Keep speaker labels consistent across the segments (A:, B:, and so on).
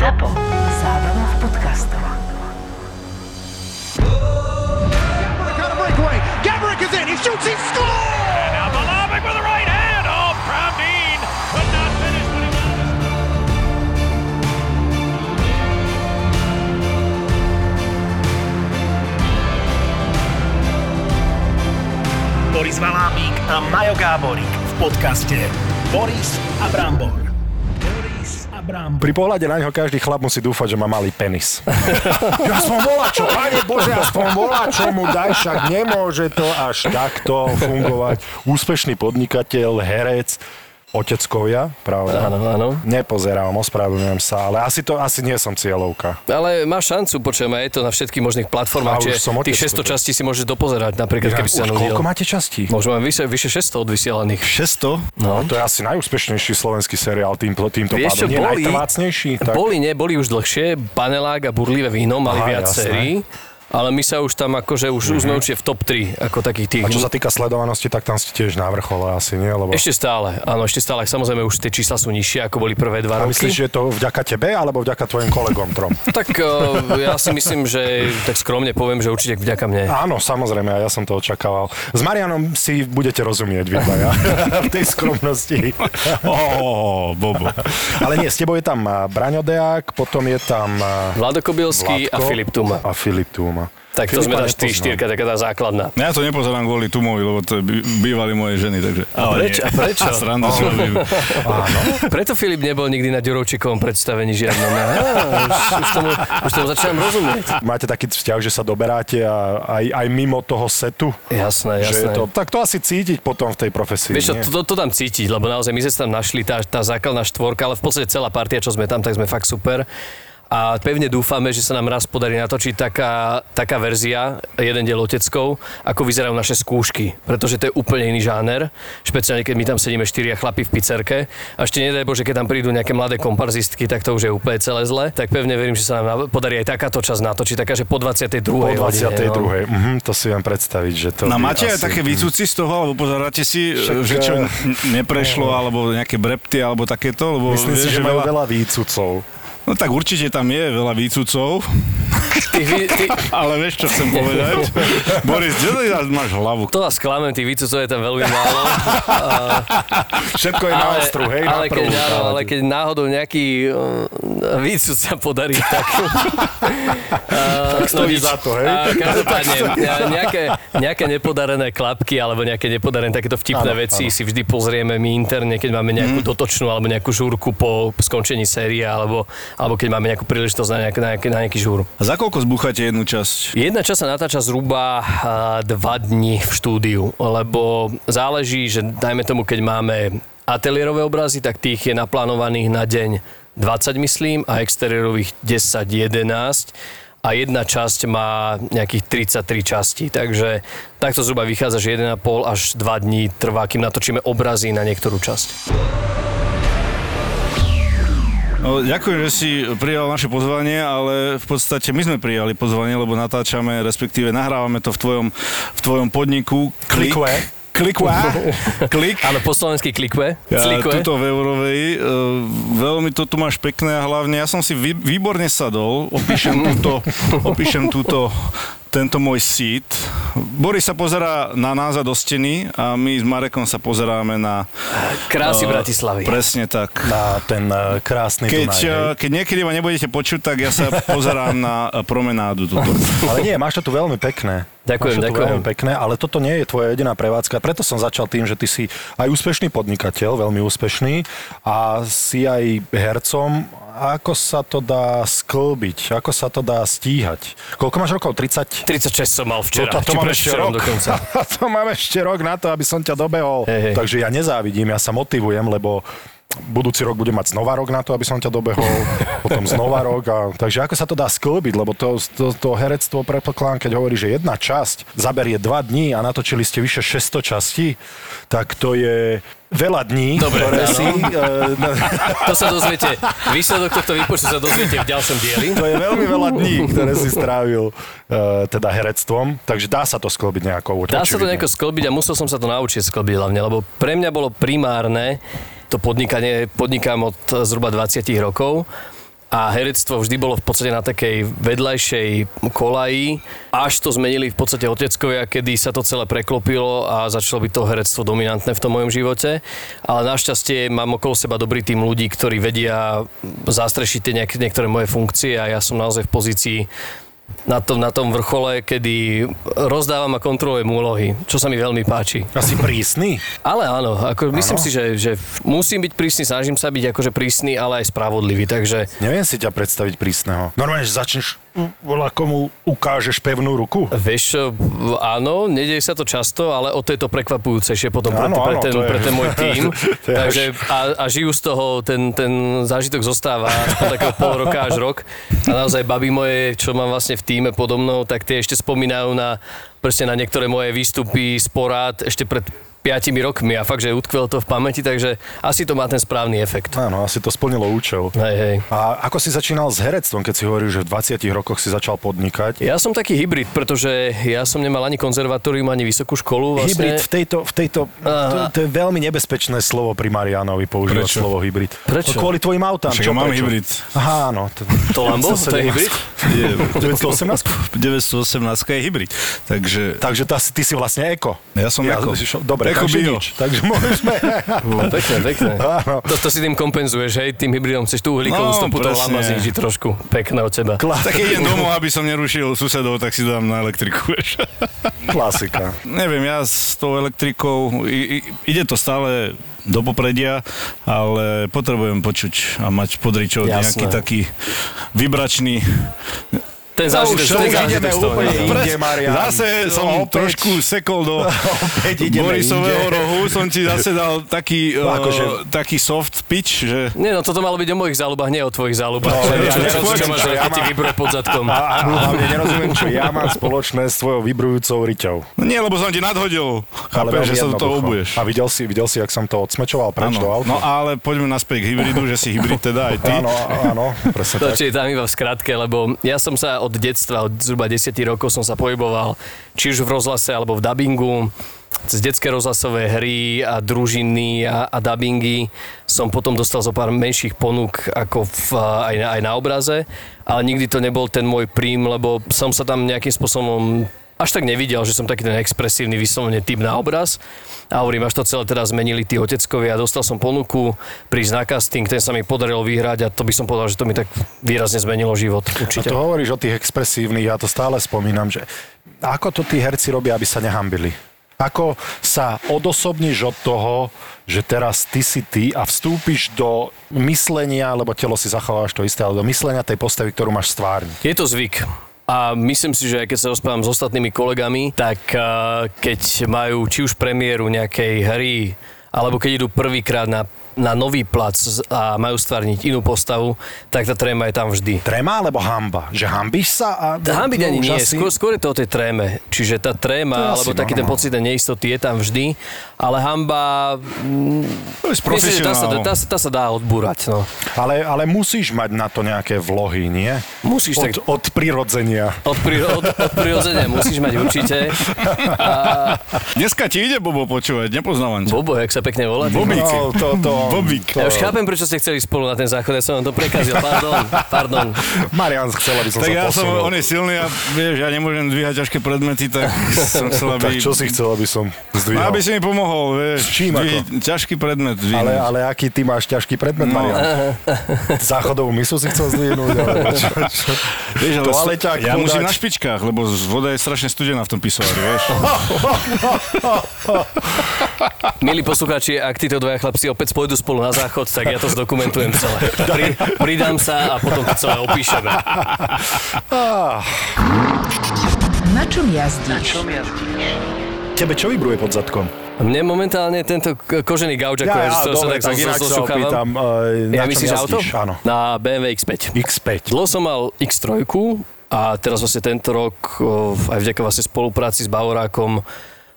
A: ZAPO. Zábrná v podcastov.
B: Got a breakaway. Gabrick is in. He shoots. He scores.
C: And Now Malavik with the right hand. Oh, Pravdeen could not finish, but he managed.
D: Boris Valábík a Majo Gáborík v podcaste Boris a Brambor.
E: Pri pohľade na neho každý chlap musí dúfať, že má malý penis. ja som volačo, pane Bože, ja som volačo mu daj, však nemôže to až takto fungovať. Úspešný podnikateľ, herec, oteckovia, pravda?
F: Áno, áno.
E: Nepozerám, ospravedlňujem sa, ale asi to, asi nie som cieľovka.
F: Ale máš šancu, počujem, aj je to na všetkých možných
E: A
F: platformách,
E: už
F: čiže
E: som otec,
F: tých 600
E: počujem.
F: častí si môžeš dopozerať, napríklad, keby si sa
E: Už
F: nudil.
E: koľko máte častí?
F: Možno máme vyše, vyše 600 odvysielaných.
G: 600?
E: No, to je asi najúspešnejší slovenský seriál týmto, týmto
F: Vieš čo,
E: pádom. Nie
F: boli,
E: najtrvácnejší? Tak...
F: boli, nie, boli už dlhšie, Panelák a Burlivé víno mali
E: Aha,
F: viac
E: jasné.
F: sérií, ale my sa už tam akože, už, už sme určite v top 3, ako takých tých.
E: A čo sa týka sledovanosti, tak tam ste tiež na vrchole asi, nie? Lebo...
F: Ešte stále, áno, ešte stále. Samozrejme už tie čísla sú nižšie, ako boli prvé dva
E: A
F: roky.
E: myslíš, že je to vďaka tebe, alebo vďaka tvojim kolegom trom?
F: Tak uh, ja si myslím, že tak skromne poviem, že určite vďaka mne.
E: Áno, samozrejme, a ja som to očakával. S Marianom si budete rozumieť, vy dvaja, v tej skromnosti.
G: Ó, Bobo.
E: Ale nie, s tebou je tam a, Braňo Deák, potom je tam a,
F: Vlado Kobylský a Filip Tuma.
E: A Filip Tuma.
F: Tak to sme tá 4
E: nepoznám.
F: štyrka, taká tá základná.
G: Ja to nepozerám kvôli Tumovi, lebo to bývali moje ženy, takže... Ale
F: prečo?
G: nie.
F: A prečo?
G: Srandu si robím.
E: Áno.
F: Preto Filip nebol nikdy na Ďurovčíkovom predstavení žiadnom. Á, už, už, tomu, už tomu začínam rozumieť.
E: Máte taký vzťah, že sa doberáte a aj, aj mimo toho setu?
F: Jasné, jasné.
E: to, tak to asi cítiť potom v tej profesii,
F: Vieš čo, to, to, to tam cítiť, lebo naozaj my sme sa tam našli, tá, tá základná štvorka, ale v podstate celá partia, čo sme tam, tak sme fakt super. A pevne dúfame, že sa nám raz podarí natočiť taká, taká verzia, jeden diel oteckov, ako vyzerajú naše skúšky. Pretože to je úplne iný žáner. Špeciálne, keď my tam sedíme štyria chlapi v pizzerke. A ešte nedaj Bože, keď tam prídu nejaké mladé komparzistky, tak to už je úplne celé zle. Tak pevne verím, že sa nám podarí aj takáto časť natočiť, taká, že po 22.
E: Po 22.
F: hodine. No.
E: Mhm, to si viem predstaviť, že to
G: No máte aj
E: asi...
G: také výcuci z toho, alebo pozeráte si,
E: Však,
G: že čo n- neprešlo, alebo nejaké brepty, alebo takéto? Lebo
E: Myslím si, že
G: vieš,
E: majú veľa výcucov.
G: No tak určite tam je veľa výcucov,
F: Ty, ty,
G: ale vieš, čo chcem povedať? Boris, kde ty máš hlavu?
F: to vás klamem, tých výcudcov je tam veľmi málo.
E: Všetko je na ostru, hej,
F: ale,
E: na
F: keď, áno, ale keď náhodou nejaký uh, výcud sa podarí, tak... uh,
E: stojí za to, hej?
F: A, každopádne, nejaké, nejaké nepodarené klapky alebo nejaké nepodarené takéto vtipné
E: Áno,
F: veci
E: áno.
F: si vždy pozrieme my interne, keď máme nejakú
E: Mhm.
F: dotočnú alebo nejakú žúrku po skončení série alebo, alebo keď máme nejakú príležitosť na, nejak, na, nejaký, na nejaký žúr.
G: A za koľko zbúchate jednu časť?
F: Jedna časť sa natáča zhruba a, dva dni v štúdiu, lebo záleží, že dajme tomu, keď máme ateliérové obrazy, tak tých je naplánovaných na deň 20, myslím, a exteriérových 10, 11 a jedna časť má nejakých 33 častí, takže takto zhruba vychádza, že 1,5 až 2 dní trvá, kým natočíme obrazy na niektorú časť.
G: No, ďakujem, že si prijal naše pozvanie, ale v podstate my sme prijali pozvanie, lebo natáčame, respektíve nahrávame to v tvojom, v tvojom podniku. Klik.
E: Klikve.
G: Klikve. Klik.
F: Áno, po slovensky klikve.
G: Ja, tuto v Eurovej. E, veľmi to tu máš pekné a hlavne ja som si vý, výborne sadol. Opíšem túto, opíšem túto tento môj sít. Boris sa pozerá na nás a do steny a my s Marekom sa pozeráme na...
F: Krásy
G: e,
F: Bratislavy.
G: Presne tak.
E: Na ten eh, krásny
G: Keď,
E: Dunaj, hej.
G: keď niekedy ma nebudete počuť, tak ja sa pozerám na promenádu tuto.
E: Ale nie, máš to tu veľmi pekné. Máš
F: Ďakujem,
E: to tu
F: ďakujem.
E: veľmi pekné, ale toto nie je tvoja jediná prevádzka. Preto som začal tým, že ty si aj úspešný podnikateľ, veľmi úspešný a si aj hercom. Ako sa to dá sklbiť? Ako sa to dá stíhať? Koľko máš rokov? 30?
F: 36 som mal včera.
E: to, to
F: či
E: mám ešte rok.
F: dokonca.
E: to mám ešte rok na to, aby som ťa dobehol.
F: Hej, hej.
E: Takže ja nezávidím, ja sa motivujem, lebo budúci rok budem mať znova rok na to, aby som ťa dobehol, potom znova rok. A, takže ako sa to dá sklbiť, lebo to, to, to herectvo predpokladám, keď hovorí, že jedna časť zaberie dva dní a natočili ste vyše 600 častí, tak to je veľa dní,
F: Dobre,
E: ktoré
F: áno.
E: si... e,
F: To sa dozviete, výsledok tohto výpočtu sa dozviete v ďalšom dieli.
E: to je veľmi veľa dní, ktoré si strávil e, teda herectvom, takže dá sa to sklbiť nejako.
F: Dá sa to
E: očividne.
F: nejako sklbiť a musel som sa to naučiť sklbiť hlavne, lebo pre mňa bolo primárne to podnikanie, podnikám od zhruba 20 rokov a herectvo vždy bolo v podstate na takej vedľajšej kolaji, až to zmenili v podstate oteckovia, kedy sa to celé preklopilo a začalo byť to herectvo dominantné v tom mojom živote. Ale našťastie mám okolo seba dobrý tým ľudí, ktorí vedia zastrešiť tie niek- niektoré moje funkcie a ja som naozaj v pozícii na tom, na tom vrchole, kedy rozdávam a kontrolujem úlohy, čo sa mi veľmi páči.
E: Asi prísny?
F: Ale áno, ako myslím si, že, že musím byť prísny, snažím sa byť akože prísny, ale aj spravodlivý, takže
E: Neviem si ťa predstaviť prísneho. Normálne, že začneš, voľa komu ukážeš pevnú ruku.
F: vieš v- áno, nedieje sa to často, ale o to je to prekvapujúcejšie potom pre,
E: Áno,
F: pre,
E: áno,
F: ten, pre ten môj tým. takže, a, a žijú z toho, ten, ten zážitok zostáva takého pol roka až rok. A naozaj baby moje, čo mám vlastne v týme podo mnou, tak tie ešte spomínajú na, presne na niektoré moje výstupy z porád ešte pred 5 rokmi a fakt, že utkvel to v pamäti, takže asi to má ten správny efekt.
E: Áno, asi to splnilo účel.
F: Hej, hej.
E: A ako si začínal s herectvom, keď si hovoril, že v 20 rokoch si začal podnikať?
F: Ja som taký hybrid, pretože ja som nemal ani konzervatórium, ani vysokú školu. Vlastne.
E: Hybrid v tejto, v tejto to, to je veľmi nebezpečné slovo pri Marianovi používať
G: Prečo?
E: slovo hybrid.
F: Prečo?
E: No, kvôli tvojim autám.
G: Však
E: čo,
G: mám
E: prečo?
G: hybrid.
E: Aha, áno. To,
F: To Lambo? To je hybrid?
E: 918?
G: 918 je hybrid. Takže
E: Takže tá, ty si vlastne eko.
G: Ja som eko.
E: Dobre,
G: Eko
E: takže
G: bio.
E: nič. Takže môžeme...
F: Pekné, pekné.
E: Áno.
F: To, to si tým kompenzuješ, hej? Tým hybridom chceš tú uhlíkovú
G: No,
F: stopu toho lama znižiť trošku. Pekné od teba.
G: tak keď idem domov, aby som nerušil susedov, tak si dám na elektriku. vieš.
E: Klasika.
G: Neviem, ja s tou elektrikou, i, i, ide to stále do popredia, ale potrebujem počuť a mať pod ričou
F: Jasné.
G: nejaký taký vybračný
F: Ten
E: No,
F: zážitok,
E: už
F: ten
E: ideme
F: zážitok z toho.
E: úplne inde, Marian.
G: Zase som
E: Opäť-
G: trošku sekol do Borisového
E: inde.
G: rohu, som ti zase dal taký,
E: No,
G: uh,
E: akože-
G: taký soft pitch, že
F: Nie, no toto malo byť o mojich záľubách, nie o tvojich záľubách.
E: No, ja
F: čo, čo, čo, máš,
E: čo ja
F: ti
E: mám.
F: vybruje pod zadkom.
E: A, hlavne nerozumiem, čo ja mám spoločné s tvojou vybrujúcou riťou.
G: no nie, lebo som ti nadhodil. Chápem, že sa do toho obuješ.
E: A videl si, videl si, jak som to odsmečoval preč do auta?
G: no ale poďme naspäť k hybridu, že si hybrid teda aj ty.
E: Áno, áno, presne
F: To,
E: tak.
F: je tam iba v skratke, lebo ja som sa od detstva, od zhruba 10 rokov som sa pohyboval, či už v rozhlase alebo v dubbingu, cez detské rozhlasové hry a družiny a, a dubbingy som potom dostal zo pár menších ponúk ako v, aj, na, aj na obraze, ale nikdy to nebol ten môj príjm, lebo som sa tam nejakým spôsobom až tak nevidel, že som taký ten expresívny vyslovene typ na obraz. A hovorím, až to celé teda zmenili tí oteckovia. Dostal som ponuku prísť na casting, ten sa mi podarilo vyhrať a to by som povedal, že to mi tak výrazne zmenilo život.
E: A
F: Určite.
E: to hovoríš o tých expresívnych, ja to stále spomínam, že ako to tí herci robia, aby sa nehambili? Ako sa odosobníš od toho, že teraz ty si ty a vstúpiš do myslenia, lebo telo si zachováš to isté, ale do myslenia tej postavy, ktorú máš stvárniť.
F: Je to zvyk. A myslím si, že keď sa rozprávam s ostatnými kolegami, tak uh, keď majú či už premiéru nejakej hry, alebo keď idú prvýkrát na, na nový plac a majú stvárniť inú postavu, tak tá tréma je tam vždy.
E: Trema alebo hamba? Že hambíš sa? A,
F: Hambiť ani nie,
E: asi-
F: skôr, skôr je to o tej tréme. Čiže tá tréma, alebo taký ten
E: normálne.
F: pocit neistoty je tam vždy, ale hamba,
G: To je
F: myslím, tá sa, tá, tá sa dá odbúrať. No.
E: Ale, ale musíš mať na to nejaké vlohy, nie?
F: Musíš
E: od,
F: tak-
E: od prirodzenia.
F: Od, pri, od, od prirodzenia musíš mať určite.
G: Dneska ti ide Bobo počúvať, nepoznávam ťa.
F: Bobo, jak sa pekne volá.
G: Bobík.
E: No, to, to,
G: Bobík.
E: To,
F: Ja už chápem, prečo ste chceli spolu na ten záchod, ja som vám to prekazil, pardon, pardon.
E: Marian chcel, aby som
G: Tak
E: sa
G: ja som,
E: posunul.
G: on je silný a vieš, ja nemôžem dvíhať ťažké predmety, tak som chcel, aby...
E: Tak čo si chcel, aby som
G: No,
E: zdvihol?
G: aby si mi pomohol, vieš.
E: S čím ako?
G: Dvihnúť ťažký predmet.
E: Ale,
G: dvihnúť.
E: ale aký ty máš ťažký predmet,
G: No.
E: Marian? Záchodovú misu si chcel zdvihnúť? Alebo čo, čo?
G: Vieš, ale
E: toaleťák
G: ja
E: podať.
G: musím na špičkách, lebo voda je strašne studená v tom pisoári, vieš.
F: Milí poslucháči, ak títo dvaja chlapci opäť pôjdu spolu na záchod, tak ja to zdokumentujem celé. Pri, pridám sa a potom to celé opíšeme.
A: Na čom jazdíš?
E: Tebe čo vybruje pod zadkom?
F: Mne momentálne tento kožený gauč, ako ja, ja, to sa tak, tak
E: inak sa opýtam, uh,
F: Ja
E: na čom
F: myslíš auto?
E: jazdíš? Áno.
F: Na BMW X5.
E: X5.
F: Dlho som mal X3 a teraz vlastne tento rok o, aj vďaka vlastne spolupráci s Bavorákom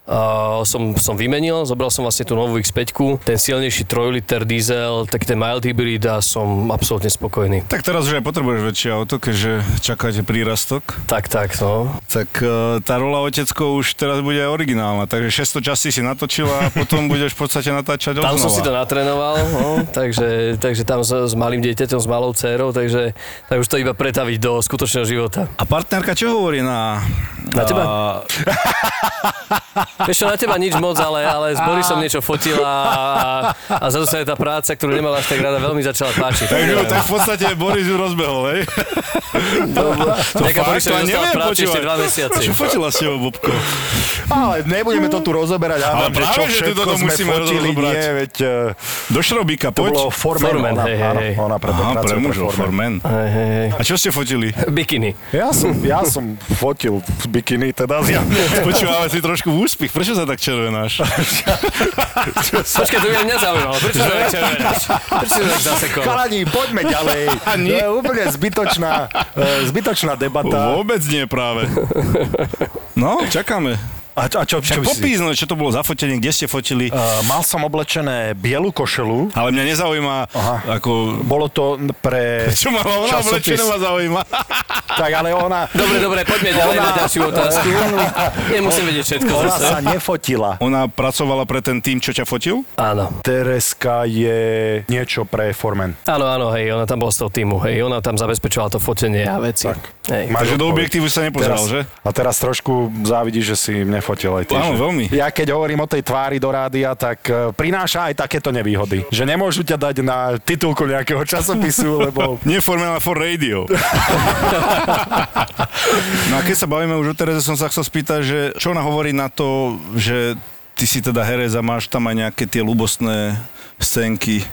F: uh, som, som vymenil, zobral som vlastne tú novú X5, ten silnejší 3 liter diesel, taký ten mild hybrid a som absolútne spokojný.
G: Tak teraz už aj potrebuješ väčšie auto, keďže čakáte prírastok.
F: Tak, tak, no.
G: Tak e, tá rola otecko už teraz bude originálna, takže 600 časí si natočila a potom budeš v podstate natáčať
F: Tam som
G: odznova.
F: si to natrénoval, no, takže, takže tam s, s malým dieťaťom, s malou dcerou, takže tak už to iba pretaviť do skutočného života.
G: A partnerka čo hovorí na...
F: Na teba? Vieš čo, na teba nič moc, ale, ale s Borisom niečo fotila a, a zase sa jej tá práca, ktorú nemala až tak rada, veľmi začala páčiť.
G: takže ju tak v podstate Boris ju rozbehol, hej?
F: Ďaká
G: fakt,
F: Borisovi
G: to neviem
F: v práci ešte dva mesiace.
G: Čo fotila s tebou, Bobko?
E: Ale nebudeme to tu rozoberať,
G: Ale
E: Adam, že
G: práve,
E: čo
G: že tu
E: všetko
G: toto
E: sme
G: musíme
E: fotili,
G: rozobrať.
E: nie, veď eh,
G: Do Šrobíka,
E: to bolo
G: poď.
E: Formen,
F: Formen,
E: ona,
F: hej, hej,
E: ona pre,
G: Aha, pre mužov, Formen.
F: Hej, hej, hej.
G: A čo ste fotili?
F: Bikiny.
E: Ja som, ja som fotil v bikiny, teda zjavne.
G: Počúvame si trošku v úspech. Prečo sa tak červenáš?
F: Počkaj, to by mňa nezaujímalo. Prečo sa tak červenáš? Prečo sa tak zasekol?
E: Chalani, poďme ďalej. To je úplne zbytočná, eh, zbytočná debata.
G: Vôbec nie práve. No, čakáme.
E: A, a čo, čo
G: Však
E: by si?
G: no, čo to bolo za fotenie, kde ste fotili.
E: Uh, mal som oblečené bielu košelu.
G: Ale mňa nezaujíma,
E: Aha.
G: ako...
E: Bolo to pre
G: Čo ma ona
E: časopis.
G: ma zaujíma.
E: Tak ale ona,
F: Dobre, dobre, poďme ďalej na ďalšiu otázku. Nemusím vedieť všetko
E: ona
F: zase.
E: sa nefotila.
G: Ona pracovala pre ten tým, čo ťa fotil?
F: Áno.
E: Tereska je niečo pre Formen.
F: Áno, áno, hej, ona tam bola z toho týmu, hej, ona tam zabezpečovala to fotenie a veci.
E: Tak.
F: Hej.
E: Máš
G: Takže do objektívu sa nepozeral,
E: teraz,
G: že?
E: A teraz trošku závidíš, že si nefotil aj ty.
G: Áno, veľmi.
E: Ja keď hovorím o tej tvári do rádia, tak e, prináša aj takéto nevýhody. Že nemôžu ťa dať na titulku nejakého časopisu, lebo
G: Nie Formula for Radio. no a keď sa bavíme už o Tereze, som sa chcel spýtať, že čo ona hovorí na to, že ty si teda herec a máš tam aj nejaké tie ľubostné scénky.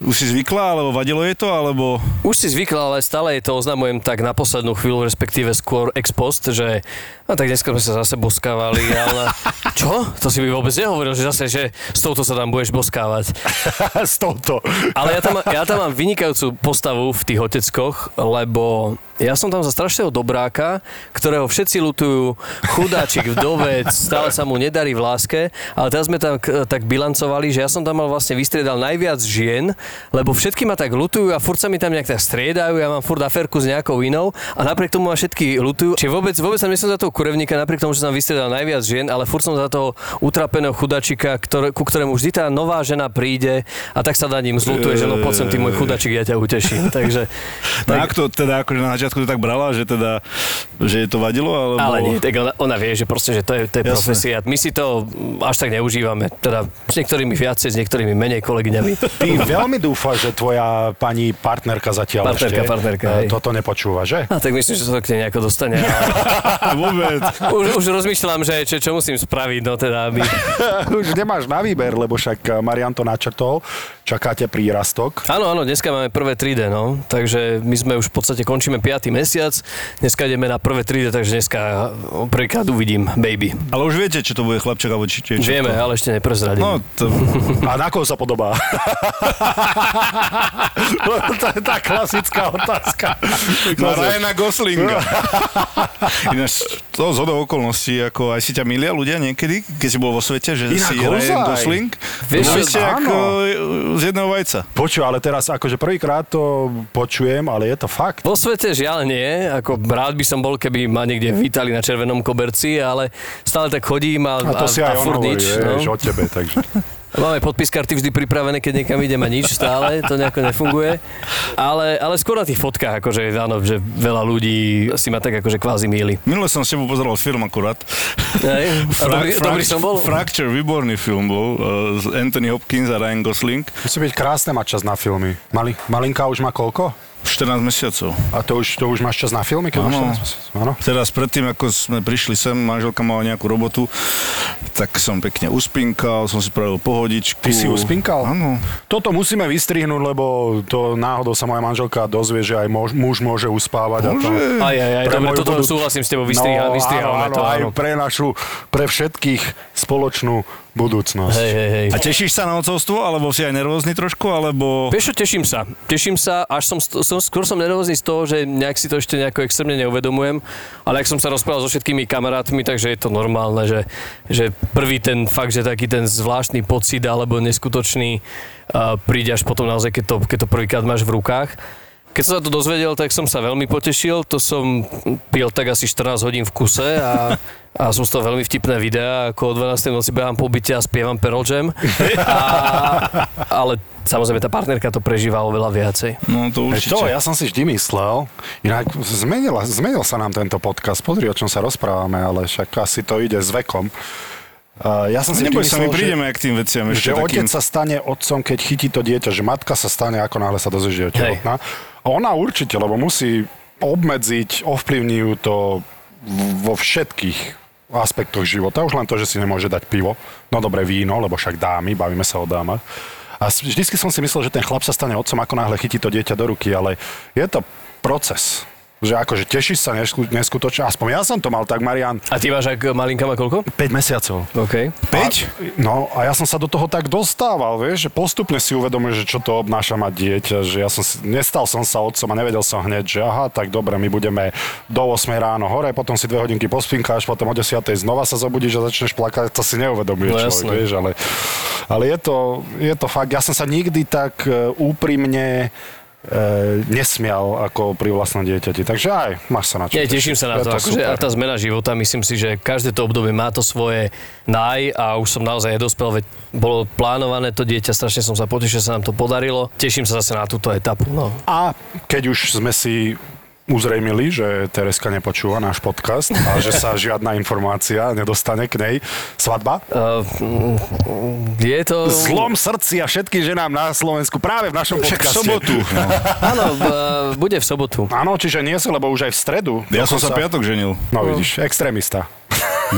G: Už si zvykla, alebo vadilo je to, alebo...
F: Už si zvykla, ale stále jej to oznamujem tak na poslednú chvíľu, respektíve skôr ex post, že no tak dneska sme sa zase boskávali, ale čo? To si by vôbec nehovoril, že zase, že s touto sa tam budeš boskávať.
E: s touto.
F: Ale ja tam, ja tam mám vynikajúcu postavu v tých oteckoch, lebo ja som tam za strašného dobráka, ktorého všetci lutujú, chudáčik, vdovec, stále sa mu nedarí v láske, ale teraz sme tam k- tak bilancovali, že ja som tam mal vlastne vystriedal najviac žien, lebo všetky ma tak lutujú a furt sa mi tam nejak tak striedajú, ja mám furt aférku s nejakou inou a napriek tomu ma všetky lutujú. Čiže vôbec, vôbec tam nie som za toho kurevníka, napriek tomu, že som vystriedal najviac žien, ale furt som za toho utrapeného chudačika, ktoré, ku ktorému vždy tá nová žena príde a tak sa na ním zlutuje, že no poď sem ty môj chudačik, ja ťa uteším. Takže,
G: No ak to teda akože začiatku to tak brala, že teda, že je to vadilo, alebo...
F: Ale nie, tak ona, ona vie, že proste, že to je, to je profesia. My si to až tak neužívame. Teda s niektorými viacej, s niektorými menej kolegyňami.
E: Ty veľmi dúfaš, že tvoja pani partnerka zatiaľ
F: Partnerka,
E: ešte
F: partnerka,
E: e,
F: hej.
E: toto nepočúva, že?
F: A tak myslím, že sa to k nej nejako dostane. Ale
G: Vôbec.
F: už, už rozmýšľam, že čo, čo musím spraviť, no teda, aby...
E: Už nemáš na výber, lebo však e, Marian to načrtol, čakáte prírastok.
F: Áno, áno, dneska máme prvé 3D, no. Takže my sme už v podstate končíme 5. mesiac. Dneska ideme na prvé 3D, takže dneska prvýkrát uvidím baby.
G: Ale už viete, čo to bude chlapček, alebo či, či, čo
F: Vieme, ale ešte neprezradím.
G: No, to,
E: A na koho sa podobá? to je tá klasická otázka.
G: na Ryana Goslinga. Ináč, to z hodou okolností, ako aj si ťa milia ľudia niekedy, keď si bol vo svete, že
E: Inak
G: si. Ryan Gosling.
F: Vieš, že-
G: ste ako z jedného vajca.
E: Počuj, ale teraz akože prvýkrát to počujem, ale je to fakt.
F: Vo svete žiaľ nie, ako rád by som bol, keby ma niekde vítali na červenom koberci, ale stále tak chodím a,
E: A to si aj on
F: furt
E: hovorí,
F: nič.
E: vieš,
F: No.
E: o tebe, takže.
F: Máme podpis karty vždy pripravené, keď niekam idem a nič stále, to nejako nefunguje. Ale, ale skôr na tých fotkách, akože áno, že veľa ľudí si ma tak akože kvázi míli.
G: Minule som s tebou pozeral film akurát.
F: Hej? A dobrý, dobrý som bol?
G: Fracture, výborný film bol. uh, z Anthony Hopkins a Ryan Gosling.
E: Musí byť krásne mať čas na filmy. Mali, malinka už má koľko?
G: 14 mesiacov.
E: A to už, to už máš čas na filmy? Keď
G: Áno.
E: máš? Áno.
G: Teraz predtým, ako sme prišli sem, manželka mala nejakú robotu, tak som pekne uspinkal, som si pravil pohodičku.
E: Ty si uspinkal?
G: Áno.
E: Toto musíme vystrihnúť, lebo to náhodou sa moja manželka dozvie, že aj muž, muž môže uspávať. A to,
F: Aj, aj, aj,
E: pre
F: dobre, toto
E: budú-
F: súhlasím s tebou, vystriha,
E: no,
F: vystrihávame
E: áno,
F: to.
E: áno, aj
F: Áno.
E: pre našu, pre všetkých spoločnú budúcnosť.
F: Hej, hej, hej.
G: A tešíš sa na otcovstvo, alebo si aj nervózny trošku, alebo...
F: Vieš čo, teším sa. Teším sa, až som som, skôr som nervózny z toho, že nejak si to ešte nejako extrémne neuvedomujem, ale ak som sa rozprával so všetkými kamarátmi, takže je to normálne, že, že prvý ten fakt, že taký ten zvláštny pocit alebo neskutočný uh, príde až potom naozaj, keď to, keď to prvýkrát máš v rukách. Keď som sa to dozvedel, tak som sa veľmi potešil. To som pil tak asi 14 hodín v kuse a, a sú z toho veľmi vtipné videá, ako o 12. noci behám po byte a spievam Pearl Jam. A, ale samozrejme tá partnerka to prežíva oveľa viacej.
G: No to určite.
E: to, ja som si vždy myslel, inak zmenil, zmenil sa nám tento podcast, pozri, o čom sa rozprávame, ale však asi to ide s vekom. Uh, ja som si
G: Neboj sa, my prídeme k tým veciam ešte
E: že
G: takým...
E: otec sa stane otcom, keď chytí to dieťa, že matka sa stane, ako náhle sa dozvie, že je tehotná. A ona určite, lebo musí obmedziť, ovplyvní ju to vo všetkých aspektoch života. Už len to, že si nemôže dať pivo. No dobre, víno, lebo však dámy, bavíme sa o dámach. A vždycky som si myslel, že ten chlap sa stane otcom, ako náhle chytí to dieťa do ruky, ale je to proces. Že akože tešíš sa nesku, neskutočne, aspoň ja som to mal tak, Marian,
F: A ty máš ak malinka má koľko?
E: 5 mesiacov.
F: OK.
G: 5?
E: No a ja som sa do toho tak dostával, vieš, že postupne si uvedomuješ, že čo to obnáša mať dieťa, že ja som nestal som sa otcom a nevedel som hneď, že aha, tak dobre, my budeme do 8 ráno hore, potom si dve hodinky pospinkáš, potom o 10 znova sa zobudíš a začneš plakať, to si neuvedomuje
F: No,
E: človek,
F: jasné.
E: vieš, ale, ale je, to, je to fakt, ja som sa nikdy tak e, úprimne e, nesmial ako pri vlastnom dieťati. Takže aj, máš sa na čo.
F: Nie, teším sa na
E: Je
F: to. Akože, a tá zmena života, myslím si, že každé to obdobie má to svoje naj a už som naozaj nedospel, veď bolo plánované to dieťa, strašne som sa potešil, že sa nám to podarilo. Teším sa zase na túto etapu. No.
E: A keď už sme si uzrejmili, že Tereska nepočúva náš podcast a že sa žiadna informácia nedostane k nej. Svadba?
F: Uh, je to...
E: Zlom srdci a všetkým ženám na Slovensku práve v našom
G: Však v
E: podcaste.
G: sobotu. No.
F: Áno, uh, bude v sobotu.
E: Áno, čiže nie sa, lebo už aj v stredu.
G: Ja som sa
E: Dokonca-
G: piatok ženil.
E: No vidíš, extrémista.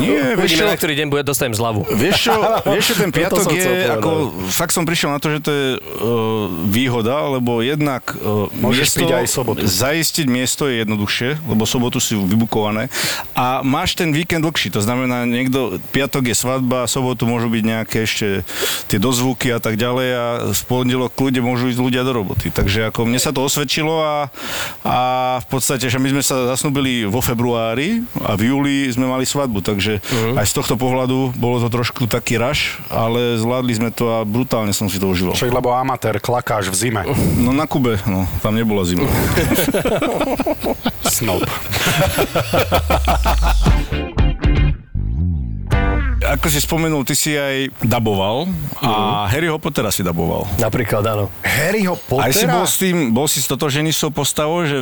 G: Nie, vieš čo,
F: na ktorý deň bude, dostajem zľavu.
G: Vieš čo, vieš čo, ten piatok je, ako, fakt som prišiel na to, že to je uh, výhoda, lebo jednak uh,
E: Môžeš piť aj sobotu.
G: zaistiť miesto je jednoduchšie, lebo sobotu si vybukované a máš ten víkend dlhší, to znamená, niekto, piatok je svadba, sobotu môžu byť nejaké ešte tie dozvuky a tak ďalej a v pondelok kľude môžu ísť ľudia do roboty. Takže ako mne sa to osvedčilo a, a v podstate, že my sme sa zasnúbili vo februári a v júli sme mali svadbu, takže
E: Mhm.
G: aj z tohto pohľadu bolo to trošku taký raš, ale zvládli sme to a brutálne som si to užíval.
E: Však lebo amatér, klakáš v zime.
G: No na Kube, no, tam nebola zima.
E: Snob.
G: Ako si spomenul, ty si aj daboval a
E: Mhm.
G: Harryho Pottera si daboval.
F: Napríklad, áno.
E: Harryho Pottera?
G: Aj si bol s tým, bol si stotožený s tou postavou, že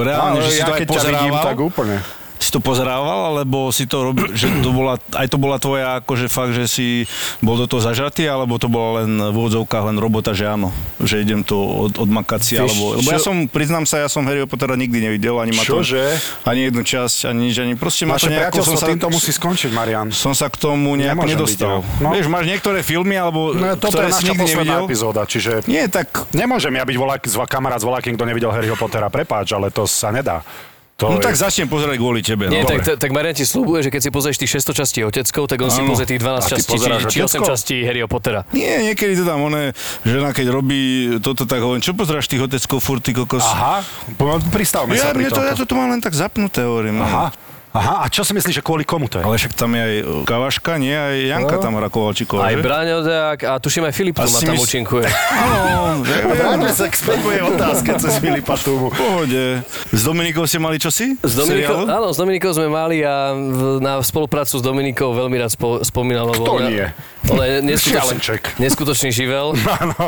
G: reálne,
E: Áno,
G: že si
E: ja
G: to aj
E: keď ťa vidím, tak úplne.
G: Si to pozerával, alebo si to robil, že to bola, aj to bola tvoja, akože fakt, že si bol do toho zažratý, alebo to bola len v úvodzovkách len robota, že áno, že idem to od, odmakať si, alebo, lebo ja
E: čo-
G: som, priznám sa, ja som Harryho Pottera nikdy nevidel, ani ma to,
E: Čože?
G: ani jednu časť, ani nič, ani proste ma to nejako, som sa,
E: týmto musí skončiť, Marian.
G: som sa k tomu nejako
E: Nemôžem
G: nedostal.
E: byť, no.
G: Vieš, máš niektoré filmy, alebo
E: No, toto
G: ktoré
E: je naša posledná
G: nevidel.
E: epizóda, čiže
G: Nie, tak
E: nemôžem ja byť volák, zva, kamarát s volákým, kto nevidel Harryho Pottera, prepáč, ale to sa nedá. To
G: No
E: je...
G: tak začnem pozerať kvôli tebe.
F: Nie,
G: no.
F: tak, tak, tak Marian ti slúbuje, že keď si pozrieš tých 600 častí oteckov, tak on si
G: Áno.
F: pozrie tých 12
E: A ty
F: častí, či, či 8
E: Oteckov?
F: častí Harryho Pottera.
G: Nie, niekedy to tam one, žena keď robí toto, tak hovorím, čo pozeráš tých oteckov furt, ty kokos?
E: Aha, pristavme
G: Ja,
E: sa pri
G: to, ja to tu mám len tak zapnuté, hovorím.
E: Aha, aha, a čo si myslíš, že kvôli komu to je?
G: Ale však tam je aj Kavaška, nie? Aj Janka tam hra Kovalčíková,
F: Aj
G: že?
F: Braňo Deák a tuším aj Filip tu
G: A
F: ma
G: si
F: tam
G: mys-
F: účinkuje.
G: Áno,
E: Vráťme sa k otázke cez Filipa Túmu.
G: v pohode. S Dominikou ste mali čosi?
F: S Dominikou, áno, s Dominikou sme mali a v, na spoluprácu s Dominikou veľmi rád spo, spomínal.
E: Kto
F: ona-
E: nie?
F: Ona je neskutočný, neskutočný živel.
E: Áno.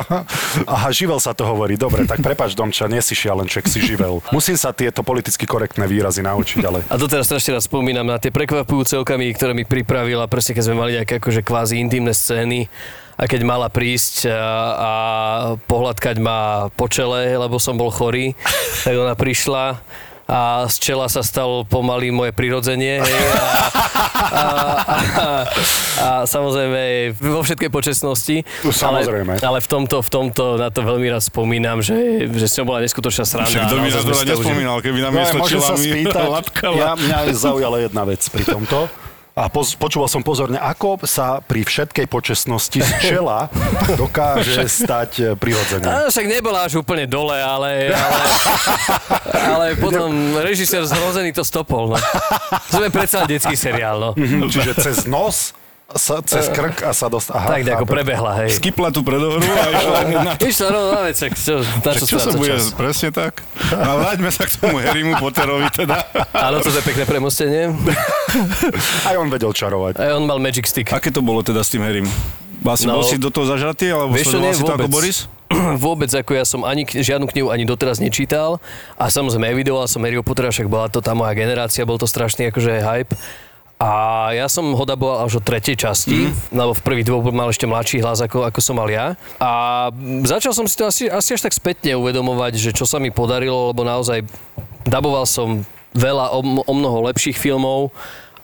E: Aha, živel sa to hovorí. Dobre, tak prepač, Domča, nie si šialenček, si živel. Musím sa tieto politicky korektné výrazy naučiť, ale...
F: A doteraz strašne rád spomínam na tie prekvapujúce okamihy, ktoré mi pripravila, presne keď sme mali nejaké akože kvázi intimné scény a keď mala prísť a, a pohľadkať ma po čele, lebo som bol chorý, tak ona prišla a z čela sa stalo pomaly moje prirodzenie. Hej, a, a, a, a, samozrejme vo všetkej počestnosti.
E: Tu samozrejme.
F: Ale, ale v tomto, v tomto na to veľmi rád spomínam, že, že som bola neskutočná sranda.
G: Však
F: a
G: by to
F: si to užili.
G: nespomínal, keby na
E: No, sa spýtať,
G: latkala.
E: ja, mňa zaujala jedna vec pri tomto. A poz, počúval som pozorne, ako sa pri všetkej počestnosti z čela dokáže stať e, prirodzene.
F: A však nebola až úplne dole, ale, ale, ale potom režisér zhrozený to stopol. No. Sme predsa detský seriál. No.
E: Mhm, Čiže cez nos, sa, cez krk a sa dostá.
F: Tak ako prebehla, hej.
G: Skipla tu predohru a išla na to.
F: Išla rovno na vec, tak čo, na čo,
G: Čo sa bude,
F: čas?
G: presne tak. A vráťme sa k tomu Harrymu Potterovi teda.
F: Áno, to je pekné premostenie.
E: Aj on vedel čarovať.
F: A on mal Magic Stick.
G: Aké to bolo teda s tým Harrym? Asi
F: No.
G: bol si do toho zažratý, alebo
F: Vieš
G: sledoval
F: nie,
G: si to ako. Boris?
F: Vôbec, ako ja som ani žiadnu knihu ani doteraz nečítal a samozrejme evidoval som Harryho Pottera, však bola to tá moja generácia, bol to strašný akože hype. A ja som ho daboval až od tretej časti, mm. lebo v prvých dvoch mal ešte mladší hlas, ako, ako som mal ja. A začal som si to asi, asi až tak spätne uvedomovať, že čo sa mi podarilo, lebo naozaj daboval som veľa o, o mnoho lepších filmov,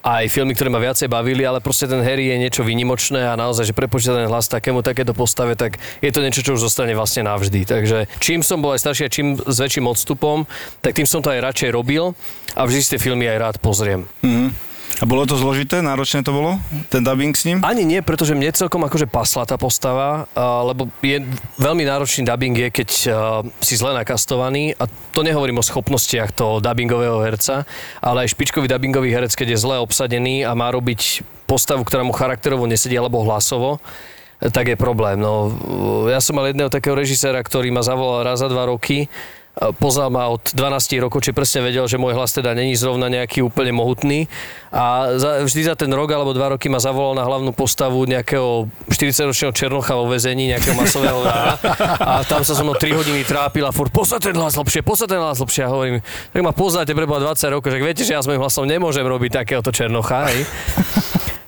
F: aj filmy, ktoré ma viacej bavili, ale proste ten Harry je niečo vynimočné a naozaj, že prepočítať ten hlas takému, takéto postave, tak je to niečo, čo už zostane vlastne navždy. Takže čím som bol aj starší a čím s väčším odstupom, tak tým som to aj radšej robil a vždy si tie filmy aj rád pozriem.
G: A bolo to zložité? Náročné to bolo? Ten dubbing s ním?
F: Ani nie, pretože mne celkom akože pasla tá postava, lebo je veľmi náročný dubbing je, keď si zle nakastovaný a to nehovorím o schopnostiach toho dubbingového herca, ale aj špičkový dubbingový herec, keď je zle obsadený a má robiť postavu, ktorá mu charakterovo nesedí alebo hlasovo, tak je problém. No, ja som mal jedného takého režiséra, ktorý ma zavolal raz za dva roky, poznal ma od 12 rokov, či presne vedel, že môj hlas teda není zrovna nejaký úplne mohutný. A za, vždy za ten rok alebo dva roky ma zavolal na hlavnú postavu nejakého 40-ročného černocha vo väzení, nejakého masového vraha. A tam sa so mnou 3 hodiny trápil a furt poslať ten hlas lepšie, poslať ten hlas lepšie. A hovorím, tak ma poznáte preboha 20 rokov, že viete, že ja s mojím hlasom nemôžem robiť takéhoto černocha. Hej.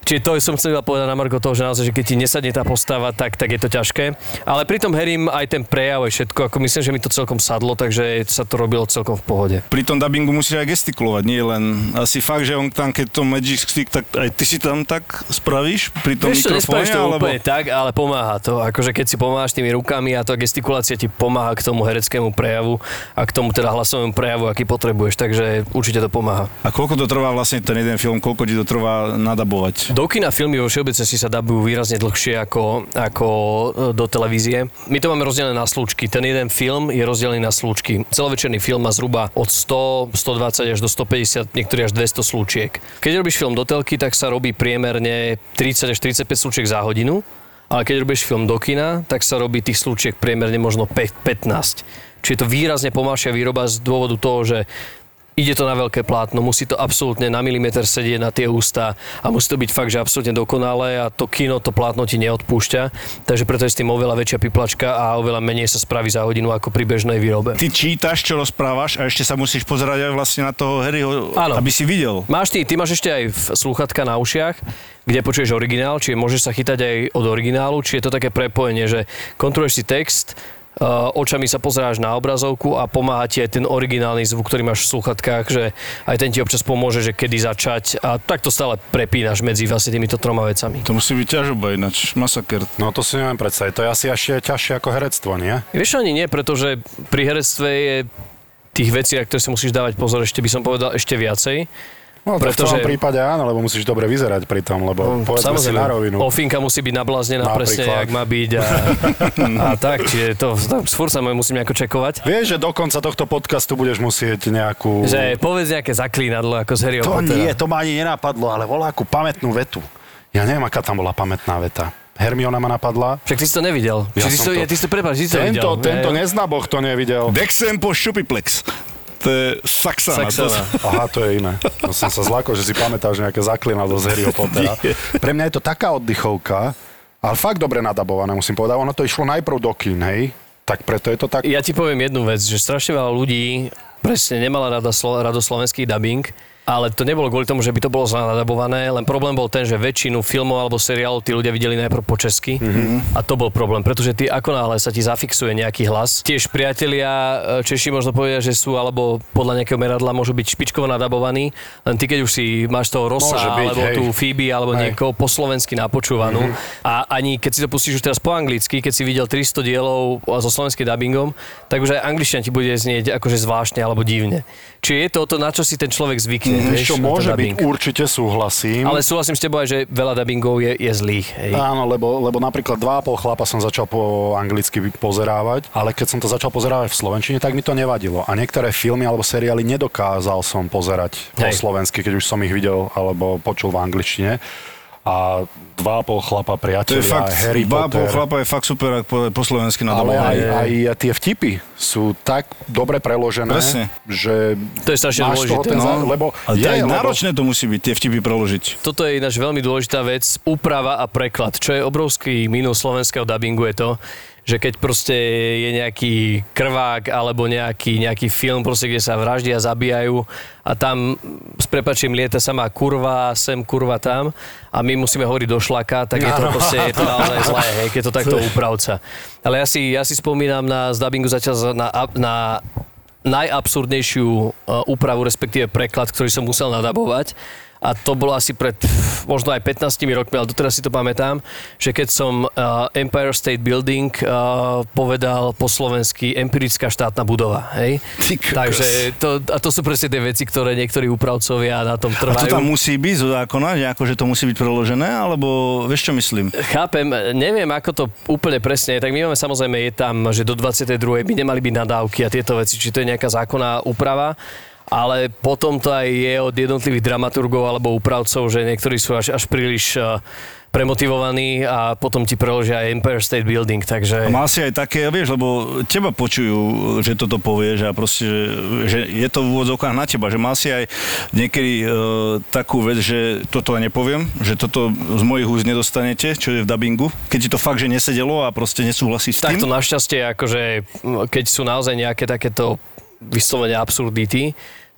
F: Čiže to som chcel povedať na Marko toho, že naozaj, že keď ti nesadne tá postava, tak, tak je to ťažké. Ale pri tom Harrym aj ten prejav, aj všetko, ako myslím, že mi to celkom sadlo, takže sa to robilo celkom v pohode.
G: Pri tom dubbingu musíš aj gestikulovať, nie len asi fakt, že on tam, keď to Magic Stick, tak aj ty si tam tak spravíš pri tom
F: Vieš
G: mikrofóne,
F: to
G: alebo...
F: úplne tak, ale pomáha to. Akože keď si pomáhaš tými rukami a tá gestikulácia ti pomáha k tomu hereckému prejavu a k tomu teda hlasovému prejavu, aký potrebuješ, takže určite to pomáha.
G: A koľko to trvá vlastne ten jeden film, koľko ti to trvá nadabovať?
F: Do kina filmy vo všeobecnosti sa dabujú výrazne dlhšie ako, ako e, do televízie. My to máme rozdelené na slúčky. Ten jeden film je rozdelený na slúčky. Celovečerný film má zhruba od 100, 120 až do 150, niektorý až 200 slúčiek. Keď robíš film do telky, tak sa robí priemerne 30 až 35 slúčiek za hodinu. Ale keď robíš film do kina, tak sa robí tých slúčiek priemerne možno 5, 15. Čiže je to výrazne pomalšia výroba z dôvodu toho, že ide to na veľké plátno, musí to absolútne na milimeter sedieť na tie ústa a musí to byť fakt, že absolútne dokonalé a to kino, to plátno ti neodpúšťa, takže preto je s tým oveľa väčšia piplačka a oveľa menej sa spraví za hodinu ako pri bežnej výrobe.
G: Ty čítaš, čo rozprávaš a ešte sa musíš pozerať aj vlastne na toho Harryho,
F: Áno.
G: aby si videl.
F: Máš ty, ty máš ešte aj slúchatka na ušiach, kde počuješ originál, čiže môžeš sa chytať aj od originálu, či je to také prepojenie, že kontroluješ si text, očami sa pozeráš na obrazovku a pomáha ti aj ten originálny zvuk, ktorý máš v sluchatkách, že aj ten ti občas pomôže, že kedy začať a takto stále prepínaš medzi vlastne týmito troma vecami.
G: To musí byť ťažoba ináč, masaker.
E: No to si neviem predstaviť. To je asi ešte ťažšie ako herectvo, nie?
F: Vieš ani nie, pretože pri herectve je tých vecí, na ktoré si musíš dávať pozor, ešte by som povedal ešte viacej.
E: No, tak
F: Pretože-
E: v tom prípade áno, lebo musíš dobre vyzerať pri tom, lebo povedzme si na rovinu.
F: Ofinka musí byť nabláznená presne,
E: Napríklad.
F: jak má byť a, a tak, čiže to, to furt sa musím nejako čekovať.
E: Vieš, že do konca tohto podcastu budeš musieť nejakú...
F: Že povedz nejaké zaklínadlo ako z Harryho
E: To
F: Pottera.
E: nie, to ma ani nenapadlo, ale volá akú pamätnú vetu. Ja neviem, aká tam bola pamätná veta. Hermiona ma napadla.
F: Však ty si to nevidel.
E: Ja
F: Ja ty, to, ja, ty si to prepáč, ty si to
E: Tento,
F: videl.
E: tento boh to nevidel.
G: Dexem po Šupiplex. To je Saxana. To,
F: Saxana.
E: Aha, to je iné. To som sa zlákol, že si pamätáš nejaké zaklinadlo z Harryho Pottera. Pre mňa je to taká oddychovka, ale fakt dobre nadabované, musím povedať. Ono to išlo najprv do kín, hej? Tak preto je to tak...
F: Ja ti poviem jednu vec, že strašne veľa ľudí presne nemala rada, slo, rado slovenský dubbing, ale to nebolo kvôli tomu, že by to bolo zle nadabované, len problém bol ten, že väčšinu filmov alebo seriálov tí ľudia videli najprv po česky mm-hmm. a to bol problém, pretože ty ako náhle sa ti zafixuje nejaký hlas, tiež priatelia e, Češi možno povedia, že sú alebo podľa nejakého meradla môžu byť špičkovo nadabovaní, len ty keď už si máš toho Rosa
E: byť,
F: alebo
E: hej.
F: tú Phoebe alebo
E: Hej.
F: niekoho po slovensky napočúvanú mm-hmm. a ani keď si to pustíš už teraz po anglicky, keď si videl 300 dielov so slovenským dubbingom, tak už aj angličtina ti bude znieť akože zvláštne alebo divne. Čiže je to o to, na čo si ten človek zvykne. Vieš,
E: Čo môže byť, určite súhlasím.
F: Ale súhlasím s tebou aj, že veľa dubbingov je, je zlých. Hej.
E: Áno, lebo, lebo napríklad dva a pol chlapa som začal po anglicky pozerávať, ale keď som to začal pozerávať v slovenčine, tak mi to nevadilo. A niektoré filmy alebo seriály nedokázal som pozerať po
F: Hej.
E: slovensky, keď už som ich videl alebo počul v angličtine. A dva a pol chlapa
G: To
E: priatelia,
G: je fakt,
E: Harry
G: po
E: Potter.
G: chlapa je fakt super, ak povedať po slovensky na
E: Ale aj, aj tie vtipy sú tak dobre preložené,
G: Presne.
E: že
F: To je strašne
E: máš
F: dôležité,
E: ten
F: no.
E: zá- lebo
G: Ale
E: je,
G: aj
E: lebo-
G: náročné to musí byť, tie vtipy preložiť.
F: Toto je ináč veľmi dôležitá vec, úprava a preklad. Čo je obrovský mínus slovenského dubbingu je to, že keď proste je nejaký krvák alebo nejaký, nejaký film, proste, kde sa vraždia, zabíjajú a tam s prepačím lieta sama kurva, sem kurva tam a my musíme hovoriť do šlaka, tak je to proste je to naozaj zlé, hej, keď to takto upravca. Ale ja si, ja si spomínam na, z dubbingu zatiaľ na, na najabsurdnejšiu uh, úpravu, respektíve preklad, ktorý som musel nadabovať. A to bolo asi pred možno aj 15 rokmi, ale doteraz si to pamätám, že keď som uh, Empire State Building uh, povedal po slovensky empirická štátna budova. Hej? Takže to, a to sú presne tie veci, ktoré niektorí úpravcovia na tom
G: A to
F: trvajú.
G: tam musí byť zo zákona, že akože to musí byť preložené, alebo vieš čo myslím?
F: Chápem, neviem ako to úplne presne je, tak my máme samozrejme, je tam, že do 22. by nemali byť nadávky a tieto veci, či to je nejaká zákonná úprava, ale potom to aj je od jednotlivých dramaturgov alebo úpravcov, že niektorí sú až, až príliš eh, premotivovaní a potom ti preložia aj Empire State Building, takže...
G: A má si aj také, vieš, lebo teba počujú, že toto povieš a proste, že, že je to v úvodzovkách na teba, že mal si aj niekedy e, takú vec, že toto nepoviem, že toto z mojich úst nedostanete, čo je v dubbingu, keď ti to fakt, že nesedelo a proste nesúhlasí s tým.
F: Takto našťastie, akože m, keď sú naozaj nejaké takéto vyslovene absurdity,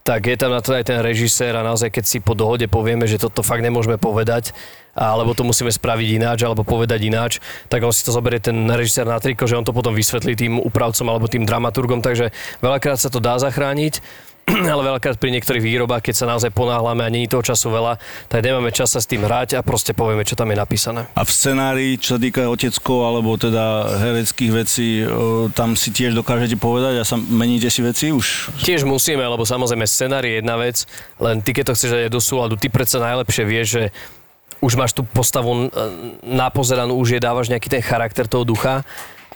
F: tak je tam na to aj ten režisér a naozaj keď si po dohode povieme, že toto fakt nemôžeme povedať, alebo to musíme spraviť ináč, alebo povedať ináč, tak on si to zoberie ten režisér na triko, že on to potom vysvetlí tým upravcom alebo tým dramaturgom, takže veľakrát sa to dá zachrániť, ale veľakrát pri niektorých výrobách, keď sa naozaj ponáhľame a je toho času veľa, tak nemáme čas sa s tým hrať a proste povieme, čo tam je napísané.
G: A v scenári, čo sa týka oteckov alebo teda hereckých vecí, e, tam si tiež dokážete povedať a sa meníte si veci už?
F: Tiež musíme, lebo samozrejme scenár je jedna vec, len ty keď to chceš dať do súladu, ty predsa najlepšie vieš, že už máš tú postavu napozeranú, už je dávaš nejaký ten charakter toho ducha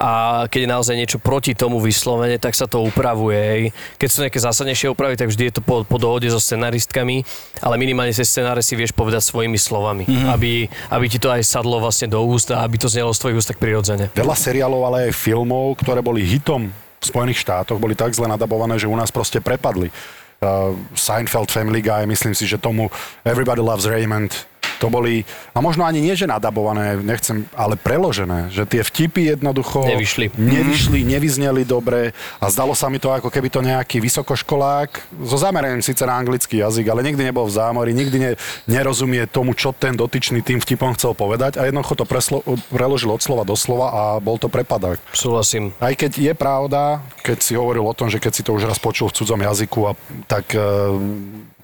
F: a keď je naozaj niečo proti tomu vyslovene, tak sa to upravuje. Hej. Keď sú nejaké zásadnejšie úpravy, tak vždy je to po, po dohode so scenaristkami, ale minimálne tie scenáre si vieš povedať svojimi slovami, mm-hmm. aby, aby ti to aj sadlo vlastne do úst a aby to znelo z tvojich úst tak prirodzene.
E: Veľa seriálov, ale aj filmov, ktoré boli hitom v Spojených štátoch, boli tak zle nadabované, že u nás proste prepadli. Uh, Seinfeld, Family Guy, myslím si, že tomu Everybody Loves Raymond, to boli, a možno ani nie, že nadabované, nechcem, ale preložené, že tie vtipy jednoducho
F: Nevyšli.
E: nevyšli, nevyzneli dobre a zdalo sa mi to, ako keby to nejaký vysokoškolák so zameraním síce na anglický jazyk, ale nikdy nebol v zámori, nikdy ne, nerozumie tomu, čo ten dotyčný tým vtipom chcel povedať a jednoducho to preslo, preložil od slova do slova a bol to prepadák.
F: Súhlasím.
E: Aj keď je pravda, keď si hovoril o tom, že keď si to už raz počul v cudzom jazyku, a, tak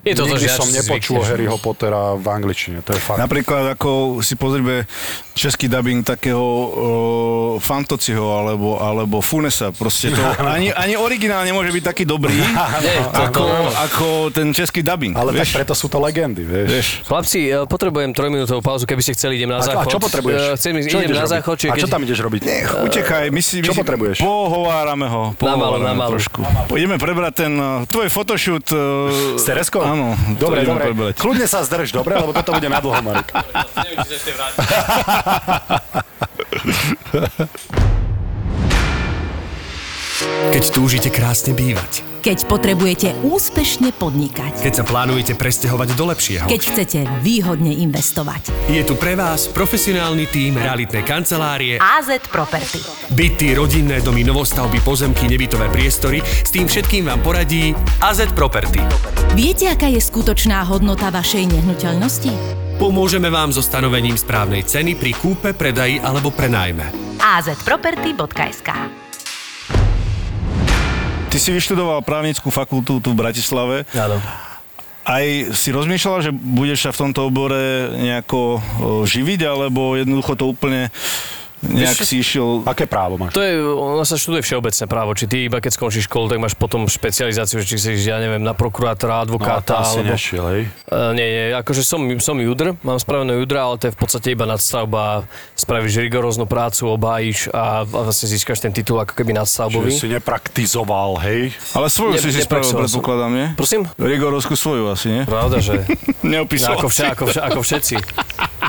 F: Je to to,
E: nikdy
F: že až
E: som nepočul
F: zvykneš.
E: Harryho Pottera v angličtine, to je fakt.
G: Napríklad ako si pozrieme český dubbing takého uh, Fantociho alebo, alebo Funesa. Proste to ani, ani originál nemôže byť taký dobrý ako, ako ten český dubbing.
E: Ale
G: vieš?
E: tak preto sú to legendy, vieš.
G: Vieš.
F: Chlapci, e, potrebujem trojminútovú pauzu, keby ste chceli, idem na
E: A, a
F: záchod.
E: čo potrebuješ?
F: E, Chcem
E: čo
F: idem na
E: robiť?
F: záchod, čiže
E: A čo
F: keď...
E: tam ideš robiť?
G: Nech, utekaj, my si...
E: Čo
G: my si,
E: potrebuješ?
G: Pohovárame ho.
F: Na malu,
G: pohovárame
F: na malu.
G: Trošku. Ideme prebrať ten tvoj photoshoot. Uh,
E: S Tereskou?
G: Áno. to
E: Dobre, dobre.
G: prebrať.
E: Kľudne sa zdrž, dobre, lebo toto bude na dlho, Marek.
H: Keď túžite krásne bývať.
I: Keď potrebujete úspešne podnikať.
H: Keď sa plánujete presťahovať do lepšieho.
I: Keď chcete výhodne investovať.
H: Je tu pre vás profesionálny tím realitnej kancelárie
I: AZ Property.
H: Byty, rodinné domy, novostavby, pozemky, nebytové priestory. S tým všetkým vám poradí AZ Property.
I: Viete, aká je skutočná hodnota vašej nehnuteľnosti?
H: Pomôžeme vám so stanovením správnej ceny pri kúpe, predaji alebo prenajme.
I: azproperty.sk
G: Ty si vyštudoval právnickú fakultu tu v Bratislave.
F: Áno.
G: Aj si rozmýšľala, že budeš sa v tomto obore nejako o, živiť, alebo jednoducho to úplne nejak si išiel...
E: Aké právo máš?
F: To je, ono sa študuje všeobecné právo, či ty iba keď skončíš školu, tak máš potom špecializáciu, že či si, ja neviem, na prokurátora,
E: No,
F: advokáta,
E: tam si
F: alebo...
E: nešiel, hej?
F: Uh, nie, nie, akože som, som judr, mám spravenú judra, ale to je v podstate iba nadstavba, spravíš rigoróznu prácu, obhájiš a, a vlastne získaš ten titul ako keby
E: Čiže
F: nadstavbový.
E: si nepraktizoval, hej?
G: Ale svoju
F: Ne-
G: si si spravil, predpokladám, nie?
F: Prosím?
G: Rigorovskú svoju asi, nie?
F: Pravda, že
G: Neopísal
F: ako, vše, ako, vše, ako všetci.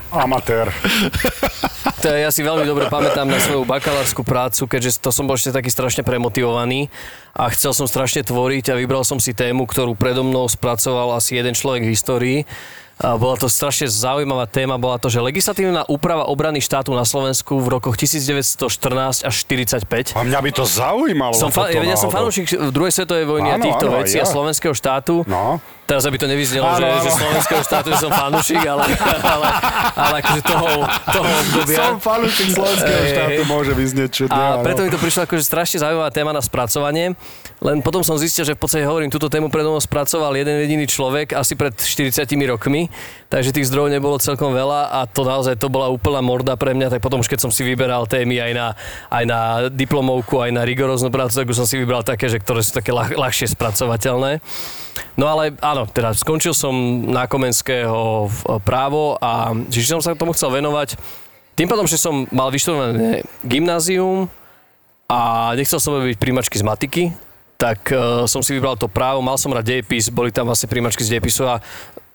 E: Amatér.
F: To ja si veľmi dobre pamätám na svoju bakalárskú prácu, keďže to som bol ešte taký strašne premotivovaný a chcel som strašne tvoriť a vybral som si tému, ktorú predo mnou spracoval asi jeden človek v histórii. A bola to strašne zaujímavá téma, bola to, že legislatívna úprava obrany štátu na Slovensku v rokoch 1914 až 45.
E: A mňa by to zaujímalo.
F: Som fa- ja, ja som fanúšik druhej svetovej vojny a
E: Áno,
F: týchto
E: áno,
F: vecí
E: ja.
F: a slovenského štátu.
E: No.
F: Teraz aby to nevyznelo,
E: Áno,
F: že,
E: áno.
F: že slovenského štátu, že som fanúšik, ale, ale, ale akože toho, toho obdobia.
E: Som fanúšik slovenského štátu, môže vyznieť čudne.
F: A
E: áno.
F: preto mi to prišlo akože strašne zaujímavá téma na spracovanie. Len potom som zistil, že v podstate hovorím, túto tému predo mnou spracoval jeden jediný človek asi pred 40 rokmi, takže tých zdrojov nebolo celkom veľa a to naozaj to bola úplná morda pre mňa, tak potom už keď som si vyberal témy aj na, aj na diplomovku, aj na rigoróznu prácu, tak už som si vybral také, že ktoré sú také ľah, ľahšie spracovateľné. No ale áno, teda skončil som na Komenského právo a či som sa tomu chcel venovať, tým pádom, že som mal vyštudované gymnázium a nechcel som byť príjmačky z matiky, tak uh, som si vybral to právo, mal som rád dejepis, boli tam vlastne príjmačky z dejepisu a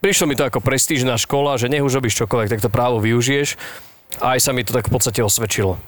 F: prišlo mi to ako prestížna škola, že nech už robíš čokoľvek, tak to právo využiješ a aj sa mi to tak v podstate osvedčilo.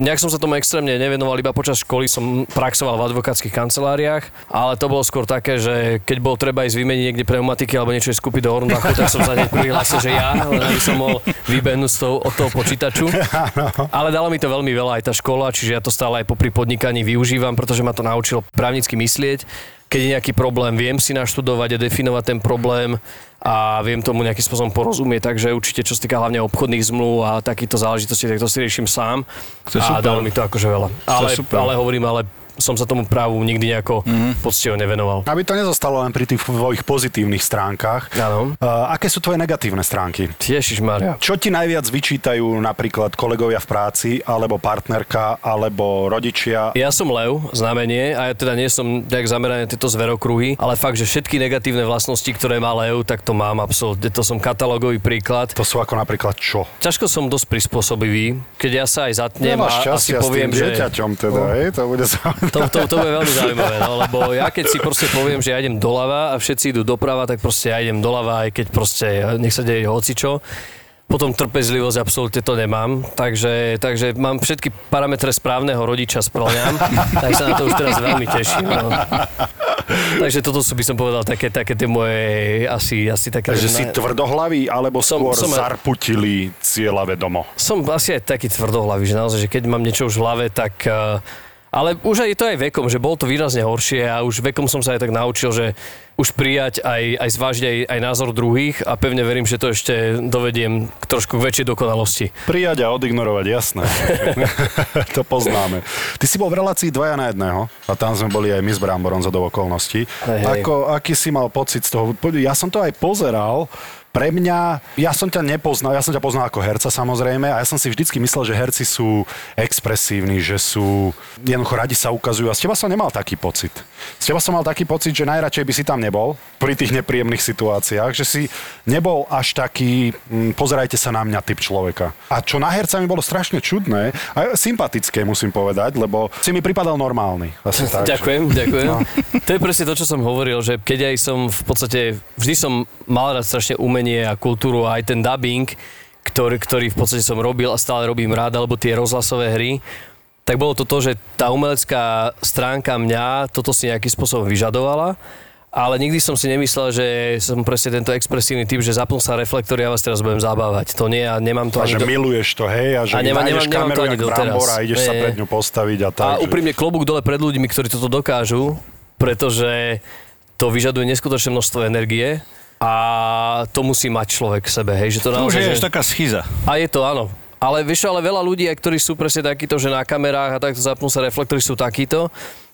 F: Nejak som sa tomu extrémne nevenoval, iba počas školy som praxoval v advokátskych kanceláriách, ale to bolo skôr také, že keď bolo treba ísť vymeniť niekde pneumatiky alebo niečo skúpiť do Hornbachu, tak som sa hneď prihlásil, že ja, len aby som mohol vybehnúť z toho, od toho počítaču. Ale dalo mi to veľmi veľa aj tá škola, čiže ja to stále aj popri podnikaní využívam, pretože ma to naučilo právnicky myslieť. Keď je nejaký problém, viem si naštudovať a definovať ten problém a viem tomu nejakým spôsobom porozumieť, takže určite čo sa týka hlavne obchodných zmluv a takýchto záležitostí, tak to si riešim sám.
G: To
F: a
G: super.
F: dalo mi to akože veľa. Ale, ale hovorím, ale som sa tomu právu nikdy nejako mm-hmm. poctivo nevenoval.
E: Aby to nezostalo len pri tých tvojich pozitívnych stránkach.
F: Áno.
E: Uh, aké sú tvoje negatívne stránky?
F: Ježiš Maria.
E: Čo ti najviac vyčítajú napríklad kolegovia v práci, alebo partnerka, alebo rodičia?
F: Ja som lev, znamenie, a ja teda nie som nejak zameraný na tieto zverokruhy, ale fakt, že všetky negatívne vlastnosti, ktoré má lev, tak to mám absolútne. To som katalógový príklad.
E: To sú ako napríklad čo?
F: Ťažko som dosť prispôsobivý, keď ja sa aj zatnem
E: Nemáš
F: a asi
E: s
F: poviem,
E: tým
F: že...
E: dieťaťom teda, hej? To bude zaujímavé.
F: To, to, to bude veľmi zaujímavé, no, lebo ja keď si proste poviem, že ja idem doľava a všetci idú doprava, tak proste ja idem doľava, aj keď proste nech sa deje hocičo. Potom trpezlivosť absolútne to nemám, takže, takže mám všetky parametre správneho rodiča splňam, tak sa na to už teraz veľmi teším. No. Takže toto sú by som povedal také, také tie moje asi, asi také...
E: Takže si tvrdohlavý, alebo
F: Som-
E: skôr
F: som-
E: zarputilý cieľa vedomo?
F: som asi aj taký tvrdohlavý, že naozaj, že keď mám niečo už v hlave, tak... eh, Ale už aj to aj vekom, že bolo to výrazne horšie a už vekom som sa aj tak naučil, že už prijať aj, aj zvážiť aj, aj názor druhých a pevne verím, že to ešte dovediem k trošku k väčšej dokonalosti.
E: Prijať a odignorovať, jasné. to poznáme. Ty si bol v relácii dvaja na jedného a tam sme boli aj my s Bramborom za do okolností.
F: Hej, hej.
E: Ako, aký si mal pocit z toho? Ja som to aj pozeral, pre mňa, ja som ťa nepoznal, ja som ťa poznal ako herca samozrejme a ja som si vždycky myslel, že herci sú expresívni, že sú, jednoducho radi sa ukazujú a z teba som nemal taký pocit. Z teba som mal taký pocit, že najradšej by si tam nebol pri tých nepríjemných situáciách, že si nebol až taký, mm, pozerajte sa na mňa typ človeka. A čo na herca mi bolo strašne čudné a sympatické musím povedať, lebo si mi pripadal normálny. Asi tak, že-
F: Ďakujem, ďakujem.
E: No.
F: To je presne to, čo som hovoril, že keď aj som v podstate, vždy som mal rád strašne umenie a kultúru a aj ten dubbing, ktorý, ktorý v podstate som robil a stále robím rád, alebo tie rozhlasové hry, tak bolo to to, že tá umelecká stránka mňa toto si nejakým spôsobom vyžadovala. Ale nikdy som si nemyslel, že som presne tento expresívny typ, že zapnú sa reflektory a vás teraz budem zabávať. To nie, a nemám to
E: A
F: ani
E: že
F: do...
E: miluješ to, hej, a že
F: A nemám- nemám
E: kameru
F: to ani doteraz.
E: a ideš sa
F: Nie.
E: pred ňu postaviť a tak.
F: A
E: že-
F: úprimne klobúk dole pred ľuďmi, ktorí toto dokážu, pretože to vyžaduje neskutočné množstvo energie a to musí mať človek v sebe, hej, že to
G: To už
F: naozaj...
G: je
F: že...
G: taká schiza.
F: A je to, áno. Ale vieš, ale veľa ľudí, aj ktorí sú presne takíto, že na kamerách a takto zapnú sa reflektory, sú takíto,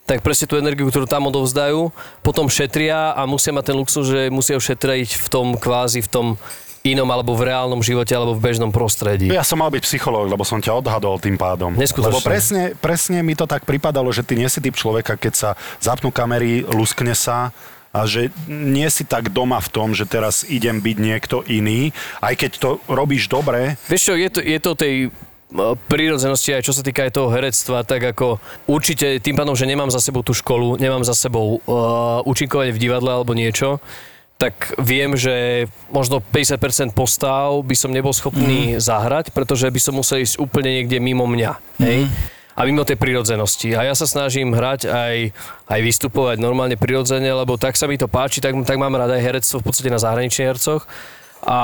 F: tak presne tú energiu, ktorú tam odovzdajú, potom šetria a musia mať ten luxus, že musia šetriť v tom kvázi, v tom inom alebo v reálnom živote alebo v bežnom prostredí.
E: Ja som mal byť psychológ, lebo som ťa odhadol tým pádom.
F: Neskutočne.
E: Lebo presne, presne mi to tak pripadalo, že ty nie si typ človeka, keď sa zapnú kamery, luskne sa a že nie si tak doma v tom, že teraz idem byť niekto iný, aj keď to robíš dobre.
F: Vieš čo, je to, je to tej prírodzenosti aj čo sa týka aj toho herectva, tak ako určite tým pádom, že nemám za sebou tú školu, nemám za sebou uh, účinkovanie v divadle alebo niečo, tak viem, že možno 50% postav by som nebol schopný mm. zahrať, pretože by som musel ísť úplne niekde mimo mňa. Mm. Hej? A mimo tej prirodzenosti. A ja sa snažím hrať aj, aj vystupovať normálne prirodzene, lebo tak sa mi to páči, tak, tak mám rád aj herectvo v podstate na zahraničných hercoch. A,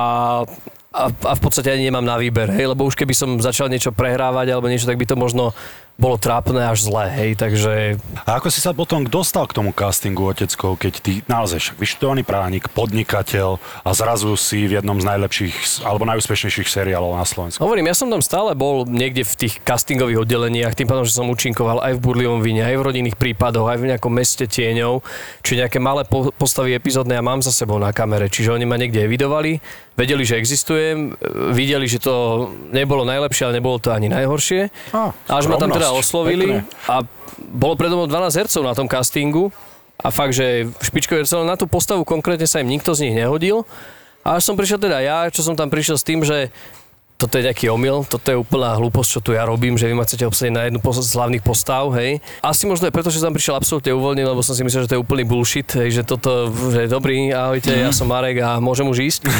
F: a, a v podstate ani nemám na výber, hej, lebo už keby som začal niečo prehrávať alebo niečo, tak by to možno bolo trápne až zlé, hej, takže...
E: A ako si sa potom dostal k tomu castingu oteckov, keď ty naozaj však vyštudovaný právnik, podnikateľ a zrazu si v jednom z najlepších alebo najúspešnejších seriálov na Slovensku?
F: Hovorím, ja som tam stále bol niekde v tých castingových oddeleniach, tým pádom, že som účinkoval aj v Burlivom vine, aj v rodinných prípadoch, aj v nejakom meste tieňov, či nejaké malé po- postavy epizódne ja mám za sebou na kamere, čiže oni ma niekde evidovali, vedeli, že existujem, videli, že to nebolo najlepšie, ale nebolo to ani najhoršie.
E: Á,
F: Až ma tam teda oslovili a bolo predo mnou 12 hercov na tom castingu a fakt, že špičkové hercov na tú postavu konkrétne sa im nikto z nich nehodil. A až som prišiel teda ja, čo som tam prišiel s tým, že toto je nejaký omyl, toto je úplná hlúposť, čo tu ja robím, že vy ma chcete obsadiť na jednu pos- z hlavných postav, hej. Asi možno aj preto, že som prišiel absolútne uvoľnený, lebo som si myslel, že to je úplný bullshit, hej, že toto, že dobrý, ahojte, ja som Marek a môžem už ísť.